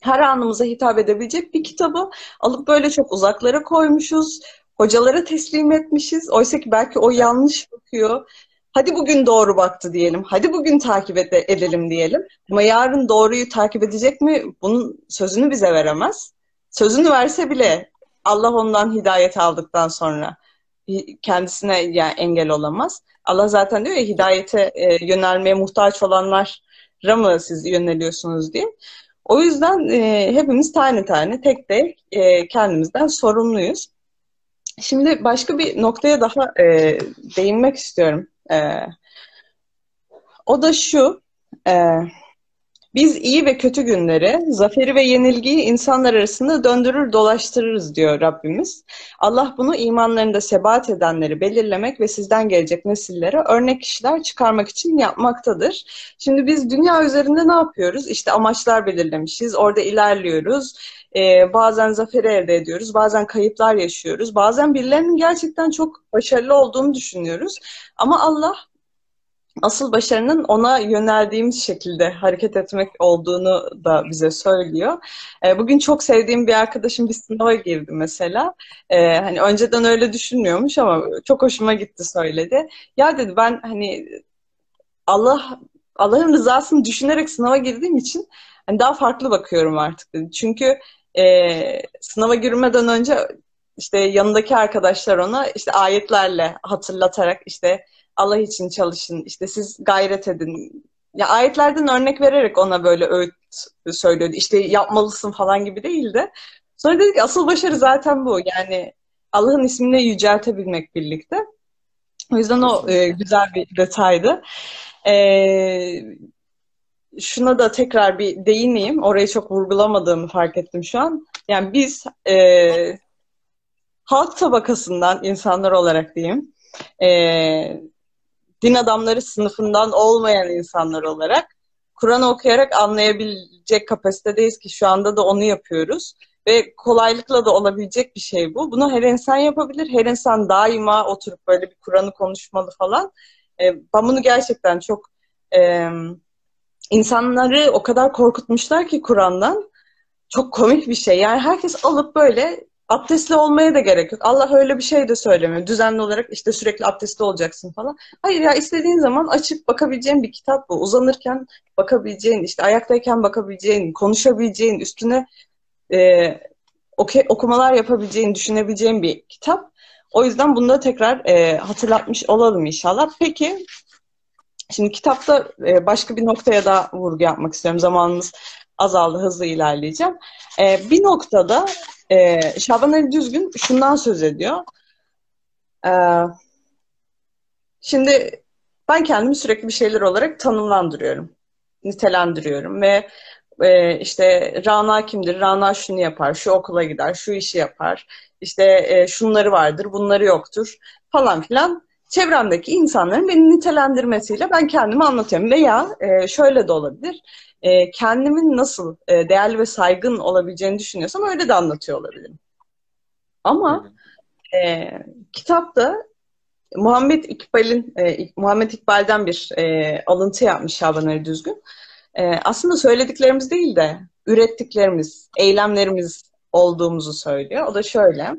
Her anımıza hitap edebilecek bir kitabı alıp böyle çok uzaklara koymuşuz. Hocalara teslim etmişiz. Oysa ki belki o yanlış bakıyor. Hadi bugün doğru baktı diyelim. Hadi bugün takip ede- edelim diyelim. Ama yarın doğruyu takip edecek mi? Bunun sözünü bize veremez. Sözünü verse bile Allah ondan hidayet aldıktan sonra kendisine yani engel olamaz. Allah zaten diyor ya hidayete e, yönelmeye muhtaç olanlara mı siz yöneliyorsunuz diye. O yüzden e, hepimiz tane tane tek tek e, kendimizden sorumluyuz. Şimdi başka bir noktaya daha e, değinmek istiyorum. E, o da şu, e, biz iyi ve kötü günleri, zaferi ve yenilgiyi insanlar arasında döndürür dolaştırırız diyor Rabbimiz. Allah bunu imanlarında sebat edenleri belirlemek ve sizden gelecek nesillere örnek kişiler çıkarmak için yapmaktadır. Şimdi biz dünya üzerinde ne yapıyoruz? İşte amaçlar belirlemişiz, orada ilerliyoruz. Ee, bazen zaferi elde ediyoruz, bazen kayıplar yaşıyoruz, bazen birilerinin gerçekten çok başarılı olduğunu düşünüyoruz. Ama Allah asıl başarının ona yöneldiğimiz şekilde hareket etmek olduğunu da bize söylüyor. E, bugün çok sevdiğim bir arkadaşım bir sınava girdi mesela. E, hani önceden öyle düşünmüyormuş ama çok hoşuma gitti söyledi. Ya dedi ben hani Allah Allah'ın rızasını düşünerek sınava girdiğim için hani daha farklı bakıyorum artık dedi. Çünkü e, sınava girmeden önce işte yanındaki arkadaşlar ona işte ayetlerle hatırlatarak işte Allah için çalışın, işte siz gayret edin. Ya ayetlerden örnek vererek ona böyle öğüt söylüyordu. İşte yapmalısın falan gibi değildi. Sonra dedi ki asıl başarı zaten bu. Yani Allah'ın ismini yüceltebilmek birlikte. O yüzden o e, güzel bir detaydı. E, şuna da tekrar bir değineyim. Orayı çok vurgulamadığımı fark ettim şu an. Yani biz e, halk tabakasından insanlar olarak diyeyim, e, din adamları sınıfından olmayan insanlar olarak Kur'an okuyarak anlayabilecek kapasitedeyiz ki şu anda da onu yapıyoruz. Ve kolaylıkla da olabilecek bir şey bu. Bunu her insan yapabilir. Her insan daima oturup böyle bir Kur'an'ı konuşmalı falan. E, ben bunu gerçekten çok e, insanları o kadar korkutmuşlar ki Kur'an'dan. Çok komik bir şey. Yani herkes alıp böyle abdestli olmaya da gerek yok. Allah öyle bir şey de söylemiyor. Düzenli olarak işte sürekli abdestli olacaksın falan. Hayır ya istediğin zaman açıp bakabileceğin bir kitap bu. Uzanırken bakabileceğin, işte ayaktayken bakabileceğin, konuşabileceğin, üstüne e, okumalar yapabileceğin, düşünebileceğin bir kitap. O yüzden bunu da tekrar e, hatırlatmış olalım inşallah. Peki, şimdi kitapta e, başka bir noktaya da vurgu yapmak istiyorum. Zamanımız azaldı, hızlı ilerleyeceğim. E, bir noktada e, Şaban Ali Düzgün şundan söz ediyor. E, şimdi ben kendimi sürekli bir şeyler olarak tanımlandırıyorum, nitelendiriyorum ve e, işte Rana kimdir? Rana şunu yapar, şu okula gider, şu işi yapar, işte e, şunları vardır, bunları yoktur falan filan. Çevremdeki insanların beni nitelendirmesiyle ben kendimi anlatıyorum. Veya e, şöyle de olabilir e, kendimin nasıl e, değerli ve saygın olabileceğini düşünüyorsam öyle de anlatıyor olabilirim. Ama e, kitapta Muhammed İkbal'in e, Muhammed İkbal'den bir e, alıntı yapmış Şaban Ali Düzgün. E, aslında söylediklerimiz değil de ürettiklerimiz, eylemlerimiz olduğumuzu söylüyor. O da şöyle.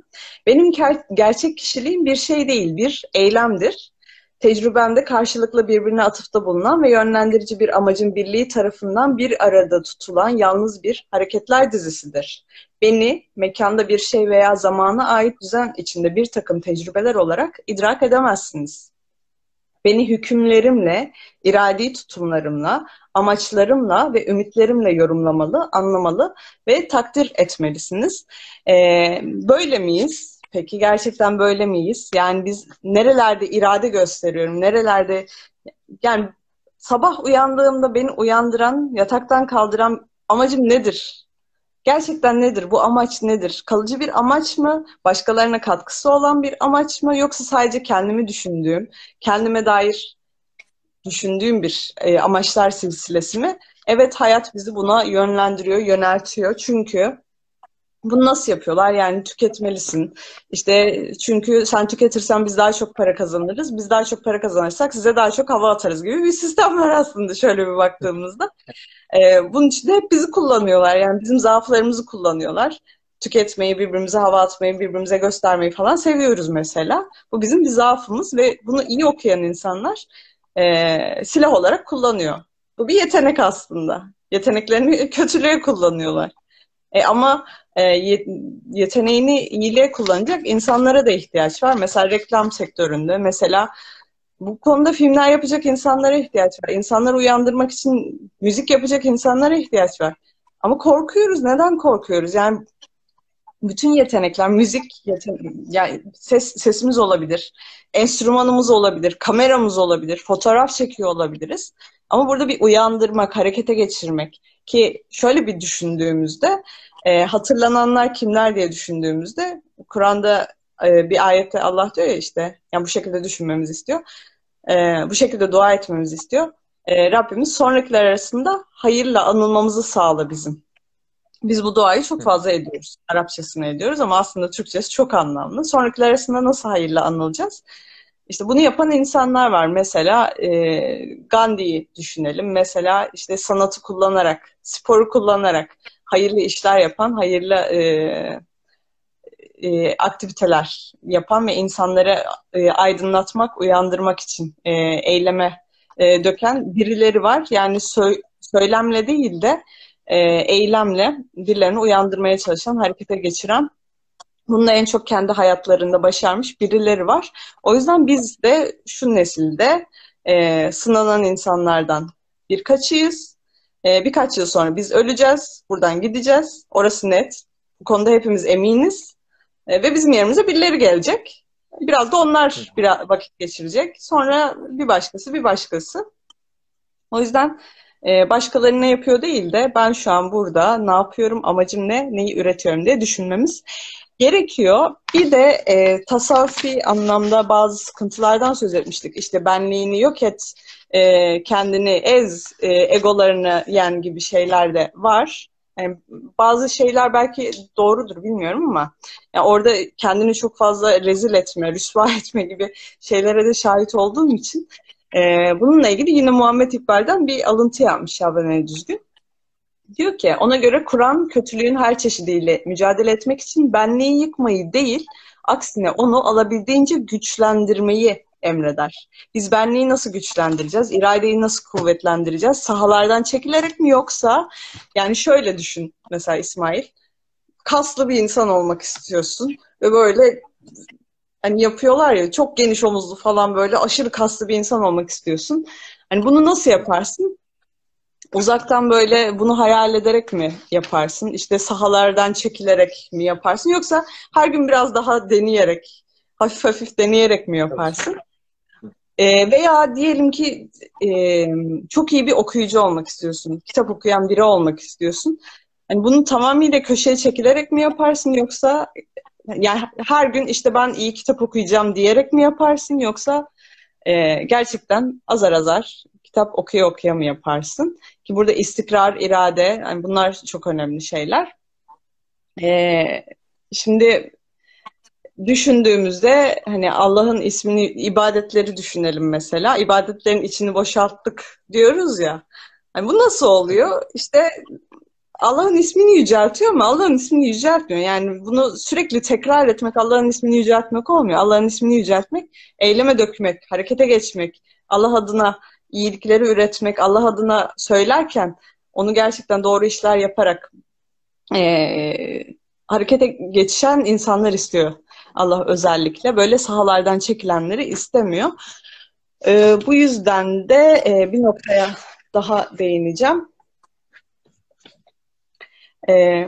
Benim gerçek kişiliğim bir şey değil, bir eylemdir tecrübemde karşılıklı birbirine atıfta bulunan ve yönlendirici bir amacın birliği tarafından bir arada tutulan yalnız bir hareketler dizisidir. Beni mekanda bir şey veya zamana ait düzen içinde bir takım tecrübeler olarak idrak edemezsiniz. Beni hükümlerimle, iradi tutumlarımla, amaçlarımla ve ümitlerimle yorumlamalı, anlamalı ve takdir etmelisiniz. Ee, böyle miyiz? Peki gerçekten böyle miyiz? Yani biz nerelerde irade gösteriyorum, nerelerde yani sabah uyandığımda beni uyandıran, yataktan kaldıran amacım nedir? Gerçekten nedir? Bu amaç nedir? Kalıcı bir amaç mı? Başkalarına katkısı olan bir amaç mı? Yoksa sadece kendimi düşündüğüm, kendime dair düşündüğüm bir e, amaçlar silsilesi mi? Evet hayat bizi buna yönlendiriyor, yöneltiyor. Çünkü bunu nasıl yapıyorlar? Yani tüketmelisin. İşte çünkü sen tüketirsen biz daha çok para kazanırız. Biz daha çok para kazanırsak size daha çok hava atarız gibi bir sistem var aslında şöyle bir baktığımızda. Ee, bunun için de hep bizi kullanıyorlar. Yani bizim zaaflarımızı kullanıyorlar. Tüketmeyi, birbirimize hava atmayı, birbirimize göstermeyi falan seviyoruz mesela. Bu bizim bir zaafımız ve bunu iyi okuyan insanlar e, silah olarak kullanıyor. Bu bir yetenek aslında. Yeteneklerini kötülüğe kullanıyorlar. E, ama e, yeteneğini iyiliğe kullanacak insanlara da ihtiyaç var. Mesela reklam sektöründe, mesela bu konuda filmler yapacak insanlara ihtiyaç var. İnsanları uyandırmak için müzik yapacak insanlara ihtiyaç var. Ama korkuyoruz. Neden korkuyoruz? Yani bütün yetenekler, müzik yeteneği, yani ses, sesimiz olabilir, enstrümanımız olabilir, kameramız olabilir, fotoğraf çekiyor olabiliriz. Ama burada bir uyandırmak, harekete geçirmek ki şöyle bir düşündüğümüzde e, hatırlananlar kimler diye düşündüğümüzde Kur'an'da e, bir ayette Allah diyor ya işte yani bu şekilde düşünmemizi istiyor. E, bu şekilde dua etmemizi istiyor. E, Rabbimiz sonrakiler arasında hayırla anılmamızı sağla bizim. Biz bu duayı çok fazla ediyoruz. Arapçasını ediyoruz ama aslında Türkçesi çok anlamlı. Sonrakiler arasında nasıl hayırla anılacağız? İşte bunu yapan insanlar var. Mesela e, Gandhi'yi düşünelim. Mesela işte sanatı kullanarak, sporu kullanarak hayırlı işler yapan, hayırlı e, e, aktiviteler yapan ve insanları e, aydınlatmak, uyandırmak için e, eyleme e, döken birileri var. Yani sö- söylemle değil de e, eylemle birilerini uyandırmaya çalışan, harekete geçiren bunu en çok kendi hayatlarında başarmış birileri var. O yüzden biz de şu nesilde e, sınanan insanlardan birkaçıyız. E, birkaç yıl sonra biz öleceğiz, buradan gideceğiz. Orası net. Bu konuda hepimiz eminiz. E, ve bizim yerimize birileri gelecek. Biraz da onlar bir vakit geçirecek. Sonra bir başkası, bir başkası. O yüzden e, başkaları ne yapıyor değil de ben şu an burada ne yapıyorum, amacım ne, neyi üretiyorum diye düşünmemiz gerekiyor. Bir de e, tasavvufi anlamda bazı sıkıntılardan söz etmiştik. İşte benliğini yok et, e, kendini ez, e, egolarını yen gibi şeyler de var. Yani bazı şeyler belki doğrudur bilmiyorum ama yani orada kendini çok fazla rezil etme, rüsva etme gibi şeylere de şahit olduğum için e, bununla ilgili yine Muhammed İkbal'den bir alıntı yapmış Şaban Ali Düzgün. Diyor ki ona göre Kur'an kötülüğün her çeşidiyle mücadele etmek için benliği yıkmayı değil, aksine onu alabildiğince güçlendirmeyi emreder. Biz benliği nasıl güçlendireceğiz? İradeyi nasıl kuvvetlendireceğiz? Sahalardan çekilerek mi yoksa yani şöyle düşün mesela İsmail. Kaslı bir insan olmak istiyorsun ve böyle hani yapıyorlar ya çok geniş omuzlu falan böyle aşırı kaslı bir insan olmak istiyorsun. Hani bunu nasıl yaparsın? Uzaktan böyle bunu hayal ederek mi yaparsın? İşte sahalardan çekilerek mi yaparsın? Yoksa her gün biraz daha deneyerek, hafif hafif deneyerek mi yaparsın? E, veya diyelim ki e, çok iyi bir okuyucu olmak istiyorsun. Kitap okuyan biri olmak istiyorsun. Yani bunu tamamıyla köşeye çekilerek mi yaparsın yoksa yani her gün işte ben iyi kitap okuyacağım diyerek mi yaparsın yoksa e, gerçekten azar azar kitap okuya okuya mı yaparsın? Ki burada istikrar, irade yani bunlar çok önemli şeyler. E, şimdi düşündüğümüzde hani Allah'ın ismini ibadetleri düşünelim mesela. İbadetlerin içini boşalttık diyoruz ya. Yani bu nasıl oluyor? İşte Allah'ın ismini yüceltiyor ama Allah'ın ismini yüceltmiyor. Yani bunu sürekli tekrar etmek Allah'ın ismini yüceltmek olmuyor. Allah'ın ismini yüceltmek, eyleme dökmek, harekete geçmek, Allah adına iyilikleri üretmek, Allah adına söylerken onu gerçekten doğru işler yaparak e, harekete geçen insanlar istiyor. Allah özellikle böyle sahalardan çekilenleri istemiyor. E, bu yüzden de e, bir noktaya daha değineceğim. E,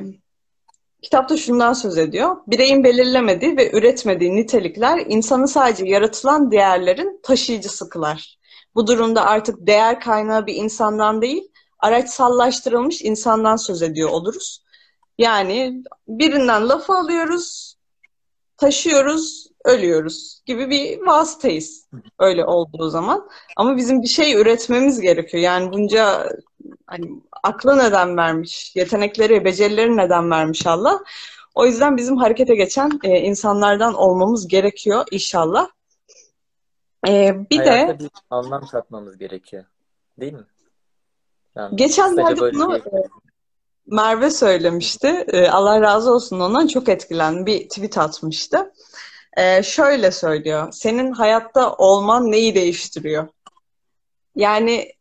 kitapta şundan söz ediyor. Bireyin belirlemediği ve üretmediği nitelikler insanı sadece yaratılan değerlerin taşıyıcısı kılar. Bu durumda artık değer kaynağı bir insandan değil, araçsallaştırılmış insandan söz ediyor oluruz. Yani birinden lafı alıyoruz, taşıyoruz, ölüyoruz gibi bir vasıtayız öyle olduğu zaman. Ama bizim bir şey üretmemiz gerekiyor. Yani bunca hani aklı neden vermiş, yetenekleri, becerileri neden vermiş Allah. O yüzden bizim harekete geçen e, insanlardan olmamız gerekiyor inşallah. E, bir Hayata de bir anlam katmamız gerekiyor. Değil mi? Yani geçenlerde kısaca böyle bunu diyebiliriz. Merve söylemişti. E, Allah razı olsun ondan çok etkilendim. Bir tweet atmıştı. E, şöyle söylüyor. Senin hayatta olman neyi değiştiriyor? Yani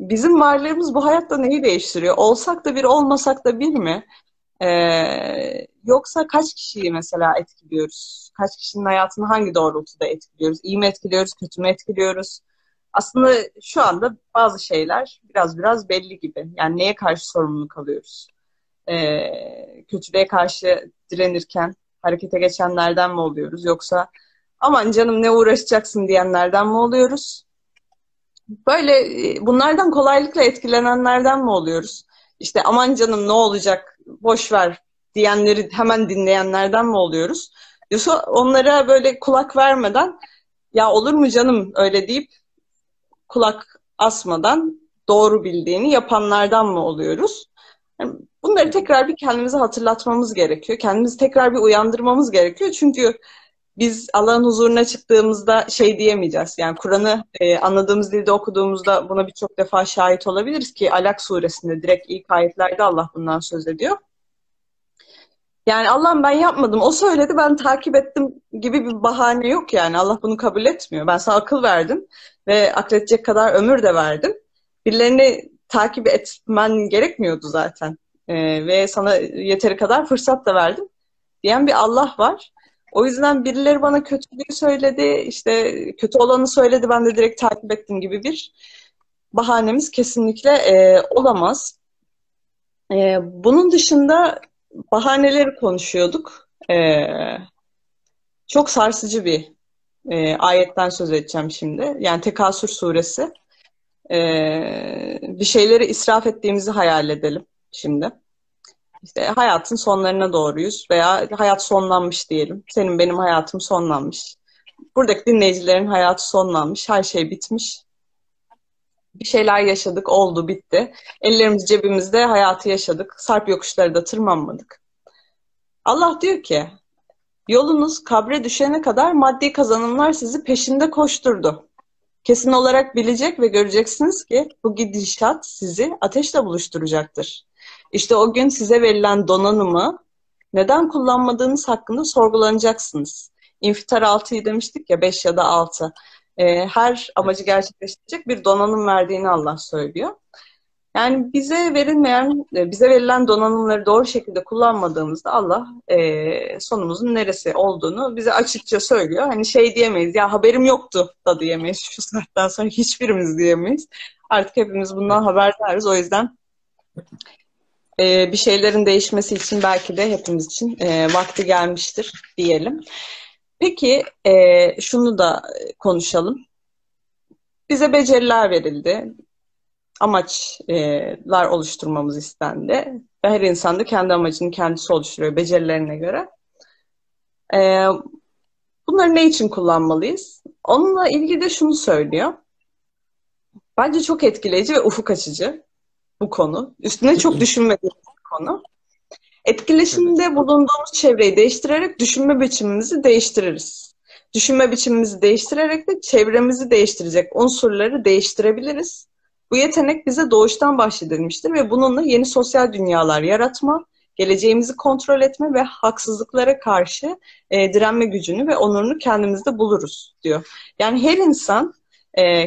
bizim varlığımız bu hayatta neyi değiştiriyor? Olsak da bir, olmasak da bir mi? Ee, yoksa kaç kişiyi mesela etkiliyoruz? Kaç kişinin hayatını hangi doğrultuda etkiliyoruz? İyi mi etkiliyoruz, kötü mü etkiliyoruz? Aslında şu anda bazı şeyler biraz biraz belli gibi. Yani neye karşı sorumluluk alıyoruz? Ee, kötülüğe karşı direnirken harekete geçenlerden mi oluyoruz? Yoksa aman canım ne uğraşacaksın diyenlerden mi oluyoruz? Böyle e, bunlardan kolaylıkla etkilenenlerden mi oluyoruz? İşte aman canım ne olacak boş ver diyenleri hemen dinleyenlerden mi oluyoruz? Yoksa onlara böyle kulak vermeden ya olur mu canım öyle deyip kulak asmadan doğru bildiğini yapanlardan mı oluyoruz? Bunları tekrar bir kendimize hatırlatmamız gerekiyor. Kendimizi tekrar bir uyandırmamız gerekiyor. Çünkü biz Allah'ın huzuruna çıktığımızda şey diyemeyeceğiz. Yani Kur'an'ı e, anladığımız dilde okuduğumuzda buna birçok defa şahit olabiliriz ki Alak suresinde direkt ilk ayetlerde Allah bundan söz ediyor. Yani Allah'ım ben yapmadım, o söyledi ben takip ettim gibi bir bahane yok yani. Allah bunu kabul etmiyor. Ben sana akıl verdim ve akledecek kadar ömür de verdim. Birilerini takip etmen gerekmiyordu zaten. E, ve sana yeteri kadar fırsat da verdim diyen bir Allah var. O yüzden birileri bana kötülüğü söyledi, işte kötü olanı söyledi, ben de direkt takip ettim gibi bir bahanemiz kesinlikle e, olamaz. E, bunun dışında bahaneleri konuşuyorduk. E, çok sarsıcı bir e, ayetten söz edeceğim şimdi. Yani Tekasür suresi. E, bir şeyleri israf ettiğimizi hayal edelim şimdi. İşte hayatın sonlarına doğruyuz veya hayat sonlanmış diyelim. Senin benim hayatım sonlanmış. Buradaki dinleyicilerin hayatı sonlanmış. Her şey bitmiş. Bir şeyler yaşadık, oldu, bitti. Ellerimiz cebimizde hayatı yaşadık. Sarp yokuşları da tırmanmadık. Allah diyor ki, yolunuz kabre düşene kadar maddi kazanımlar sizi peşinde koşturdu. Kesin olarak bilecek ve göreceksiniz ki bu gidişat sizi ateşle buluşturacaktır. İşte o gün size verilen donanımı neden kullanmadığınız hakkında sorgulanacaksınız. İnfitar 6'yı demiştik ya 5 ya da 6. Ee, her amacı gerçekleştirecek bir donanım verdiğini Allah söylüyor. Yani bize verilmeyen, e, bize verilen donanımları doğru şekilde kullanmadığımızda Allah e, sonumuzun neresi olduğunu bize açıkça söylüyor. Hani şey diyemeyiz, ya haberim yoktu da diyemeyiz. Şu saatten sonra hiçbirimiz diyemeyiz. Artık hepimiz bundan haberdarız. O yüzden e, bir şeylerin değişmesi için belki de hepimiz için e, vakti gelmiştir diyelim. Peki e, şunu da konuşalım. Bize beceriler verildi amaçlar oluşturmamız istendi. Ve her insan da kendi amacını kendisi oluşturuyor becerilerine göre. Ee, bunları ne için kullanmalıyız? Onunla ilgili de şunu söylüyor. Bence çok etkileyici ve ufuk açıcı bu konu. Üstüne çok düşünmediğimiz bir konu. Etkileşimde bulunduğumuz çevreyi değiştirerek düşünme biçimimizi değiştiririz. Düşünme biçimimizi değiştirerek de çevremizi değiştirecek unsurları değiştirebiliriz. Bu yetenek bize doğuştan bahşedilmiştir ve bununla yeni sosyal dünyalar yaratma, geleceğimizi kontrol etme ve haksızlıklara karşı e, direnme gücünü ve onurunu kendimizde buluruz diyor. Yani her insan e,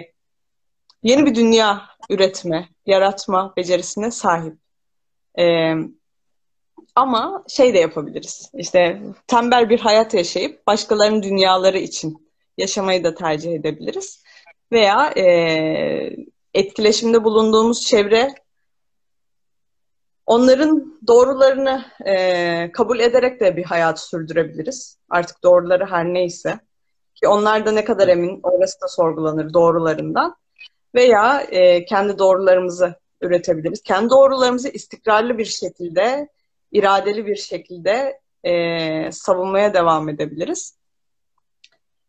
yeni bir dünya üretme, yaratma becerisine sahip. E, ama şey de yapabiliriz. İşte tembel bir hayat yaşayıp başkalarının dünyaları için yaşamayı da tercih edebiliriz. Veya e, etkileşimde bulunduğumuz çevre onların doğrularını e, kabul ederek de bir hayat sürdürebiliriz. Artık doğruları her neyse. Ki onlar da ne kadar emin orası da sorgulanır doğrularından. Veya e, kendi doğrularımızı üretebiliriz. Kendi doğrularımızı istikrarlı bir şekilde, iradeli bir şekilde e, savunmaya devam edebiliriz.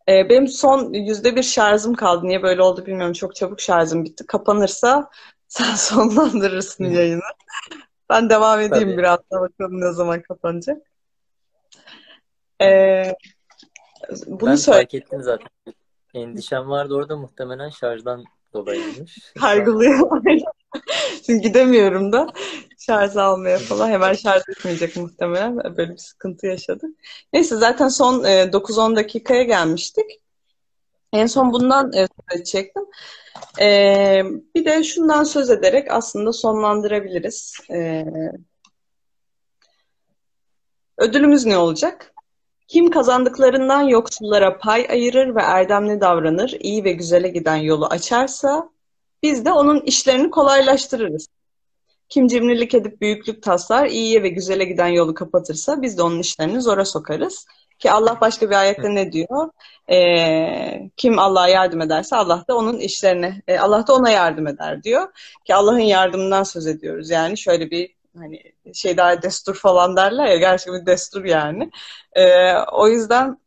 Ee, benim son yüzde bir şarjım kaldı. Niye böyle oldu bilmiyorum. Çok çabuk şarjım bitti. Kapanırsa sen sonlandırırsın yayını. Ben devam edeyim Tabii. biraz da bakalım ne zaman kapanacak. Ee, bunu Ben söyle fark ettim zaten. Endişem vardı orada muhtemelen şarjdan dolayıymış. kaygılıyor. Çünkü gidemiyorum da şarj almaya falan. Hemen şarj etmeyecek muhtemelen. Böyle bir sıkıntı yaşadık. Neyse zaten son e, 9-10 dakikaya gelmiştik. En son bundan e, söz edecektim. E, bir de şundan söz ederek aslında sonlandırabiliriz. E, ödülümüz ne olacak? Kim kazandıklarından yoksullara pay ayırır ve erdemli davranır, iyi ve güzele giden yolu açarsa biz de onun işlerini kolaylaştırırız. Kim cimrilik edip büyüklük taslar, iyiye ve güzele giden yolu kapatırsa biz de onun işlerini zora sokarız. Ki Allah başka bir ayette ne diyor? Ee, kim Allah'a yardım ederse Allah da onun işlerine, e, Allah da ona yardım eder diyor. Ki Allah'ın yardımından söz ediyoruz. Yani şöyle bir hani şey daha destur falan derler ya gerçekten bir destur yani. Ee, o yüzden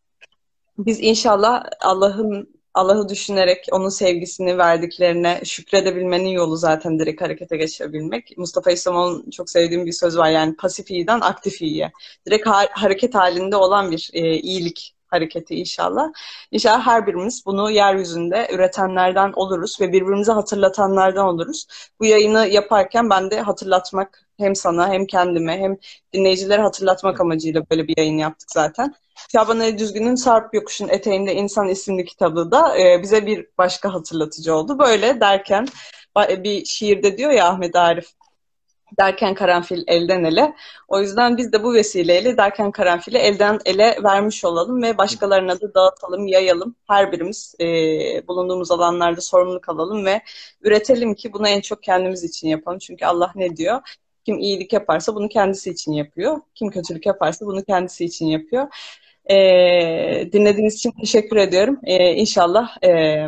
biz inşallah Allah'ın Allah'ı düşünerek onun sevgisini verdiklerine şükredebilmenin yolu zaten direkt harekete geçebilmek. Mustafa İslamoğlu'nun çok sevdiğim bir söz var yani pasif iyiden aktif iyiye. Direkt ha- hareket halinde olan bir e, iyilik hareketi inşallah. İnşallah her birimiz bunu yeryüzünde üretenlerden oluruz ve birbirimize hatırlatanlardan oluruz. Bu yayını yaparken ben de hatırlatmak hem sana hem kendime hem dinleyicilere hatırlatmak amacıyla böyle bir yayın yaptık zaten. Şaban Ali Düzgün'ün Sarp Yokuş'un Eteğinde İnsan isimli kitabı da e, bize bir başka hatırlatıcı oldu. Böyle derken bir şiirde diyor ya Ahmet Arif derken karanfil elden ele. O yüzden biz de bu vesileyle derken karanfili elden ele vermiş olalım ve başkalarına da dağıtalım, yayalım. Her birimiz e, bulunduğumuz alanlarda sorumluluk alalım ve üretelim ki bunu en çok kendimiz için yapalım. Çünkü Allah ne diyor? Kim iyilik yaparsa bunu kendisi için yapıyor. Kim kötülük yaparsa bunu kendisi için yapıyor. E, dinlediğiniz için teşekkür ediyorum. E, inşallah e,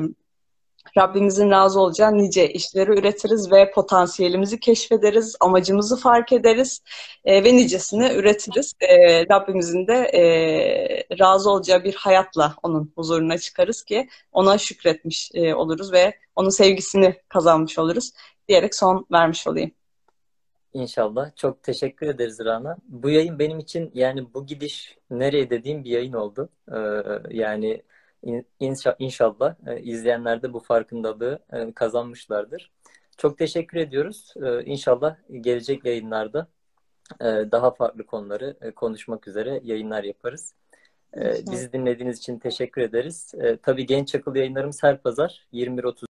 Rabbimizin razı olacağı nice işleri üretiriz ve potansiyelimizi keşfederiz, amacımızı fark ederiz e, ve nicesini üretiriz. E, Rabbimizin de e, razı olacağı bir hayatla onun huzuruna çıkarız ki ona şükretmiş e, oluruz ve onun sevgisini kazanmış oluruz diyerek son vermiş olayım. İnşallah. Çok teşekkür ederiz Rana. Bu yayın benim için yani bu gidiş nereye dediğim bir yayın oldu. Ee, yani inşa, inşallah e, izleyenler de bu farkındalığı e, kazanmışlardır. Çok teşekkür ediyoruz. Ee, İnşallah gelecek yayınlarda e, daha farklı konuları e, konuşmak üzere yayınlar yaparız. İnşallah. Bizi dinlediğiniz için teşekkür ederiz. Ee, Tabii Genç Çakıl yayınlarımız her pazar 21.30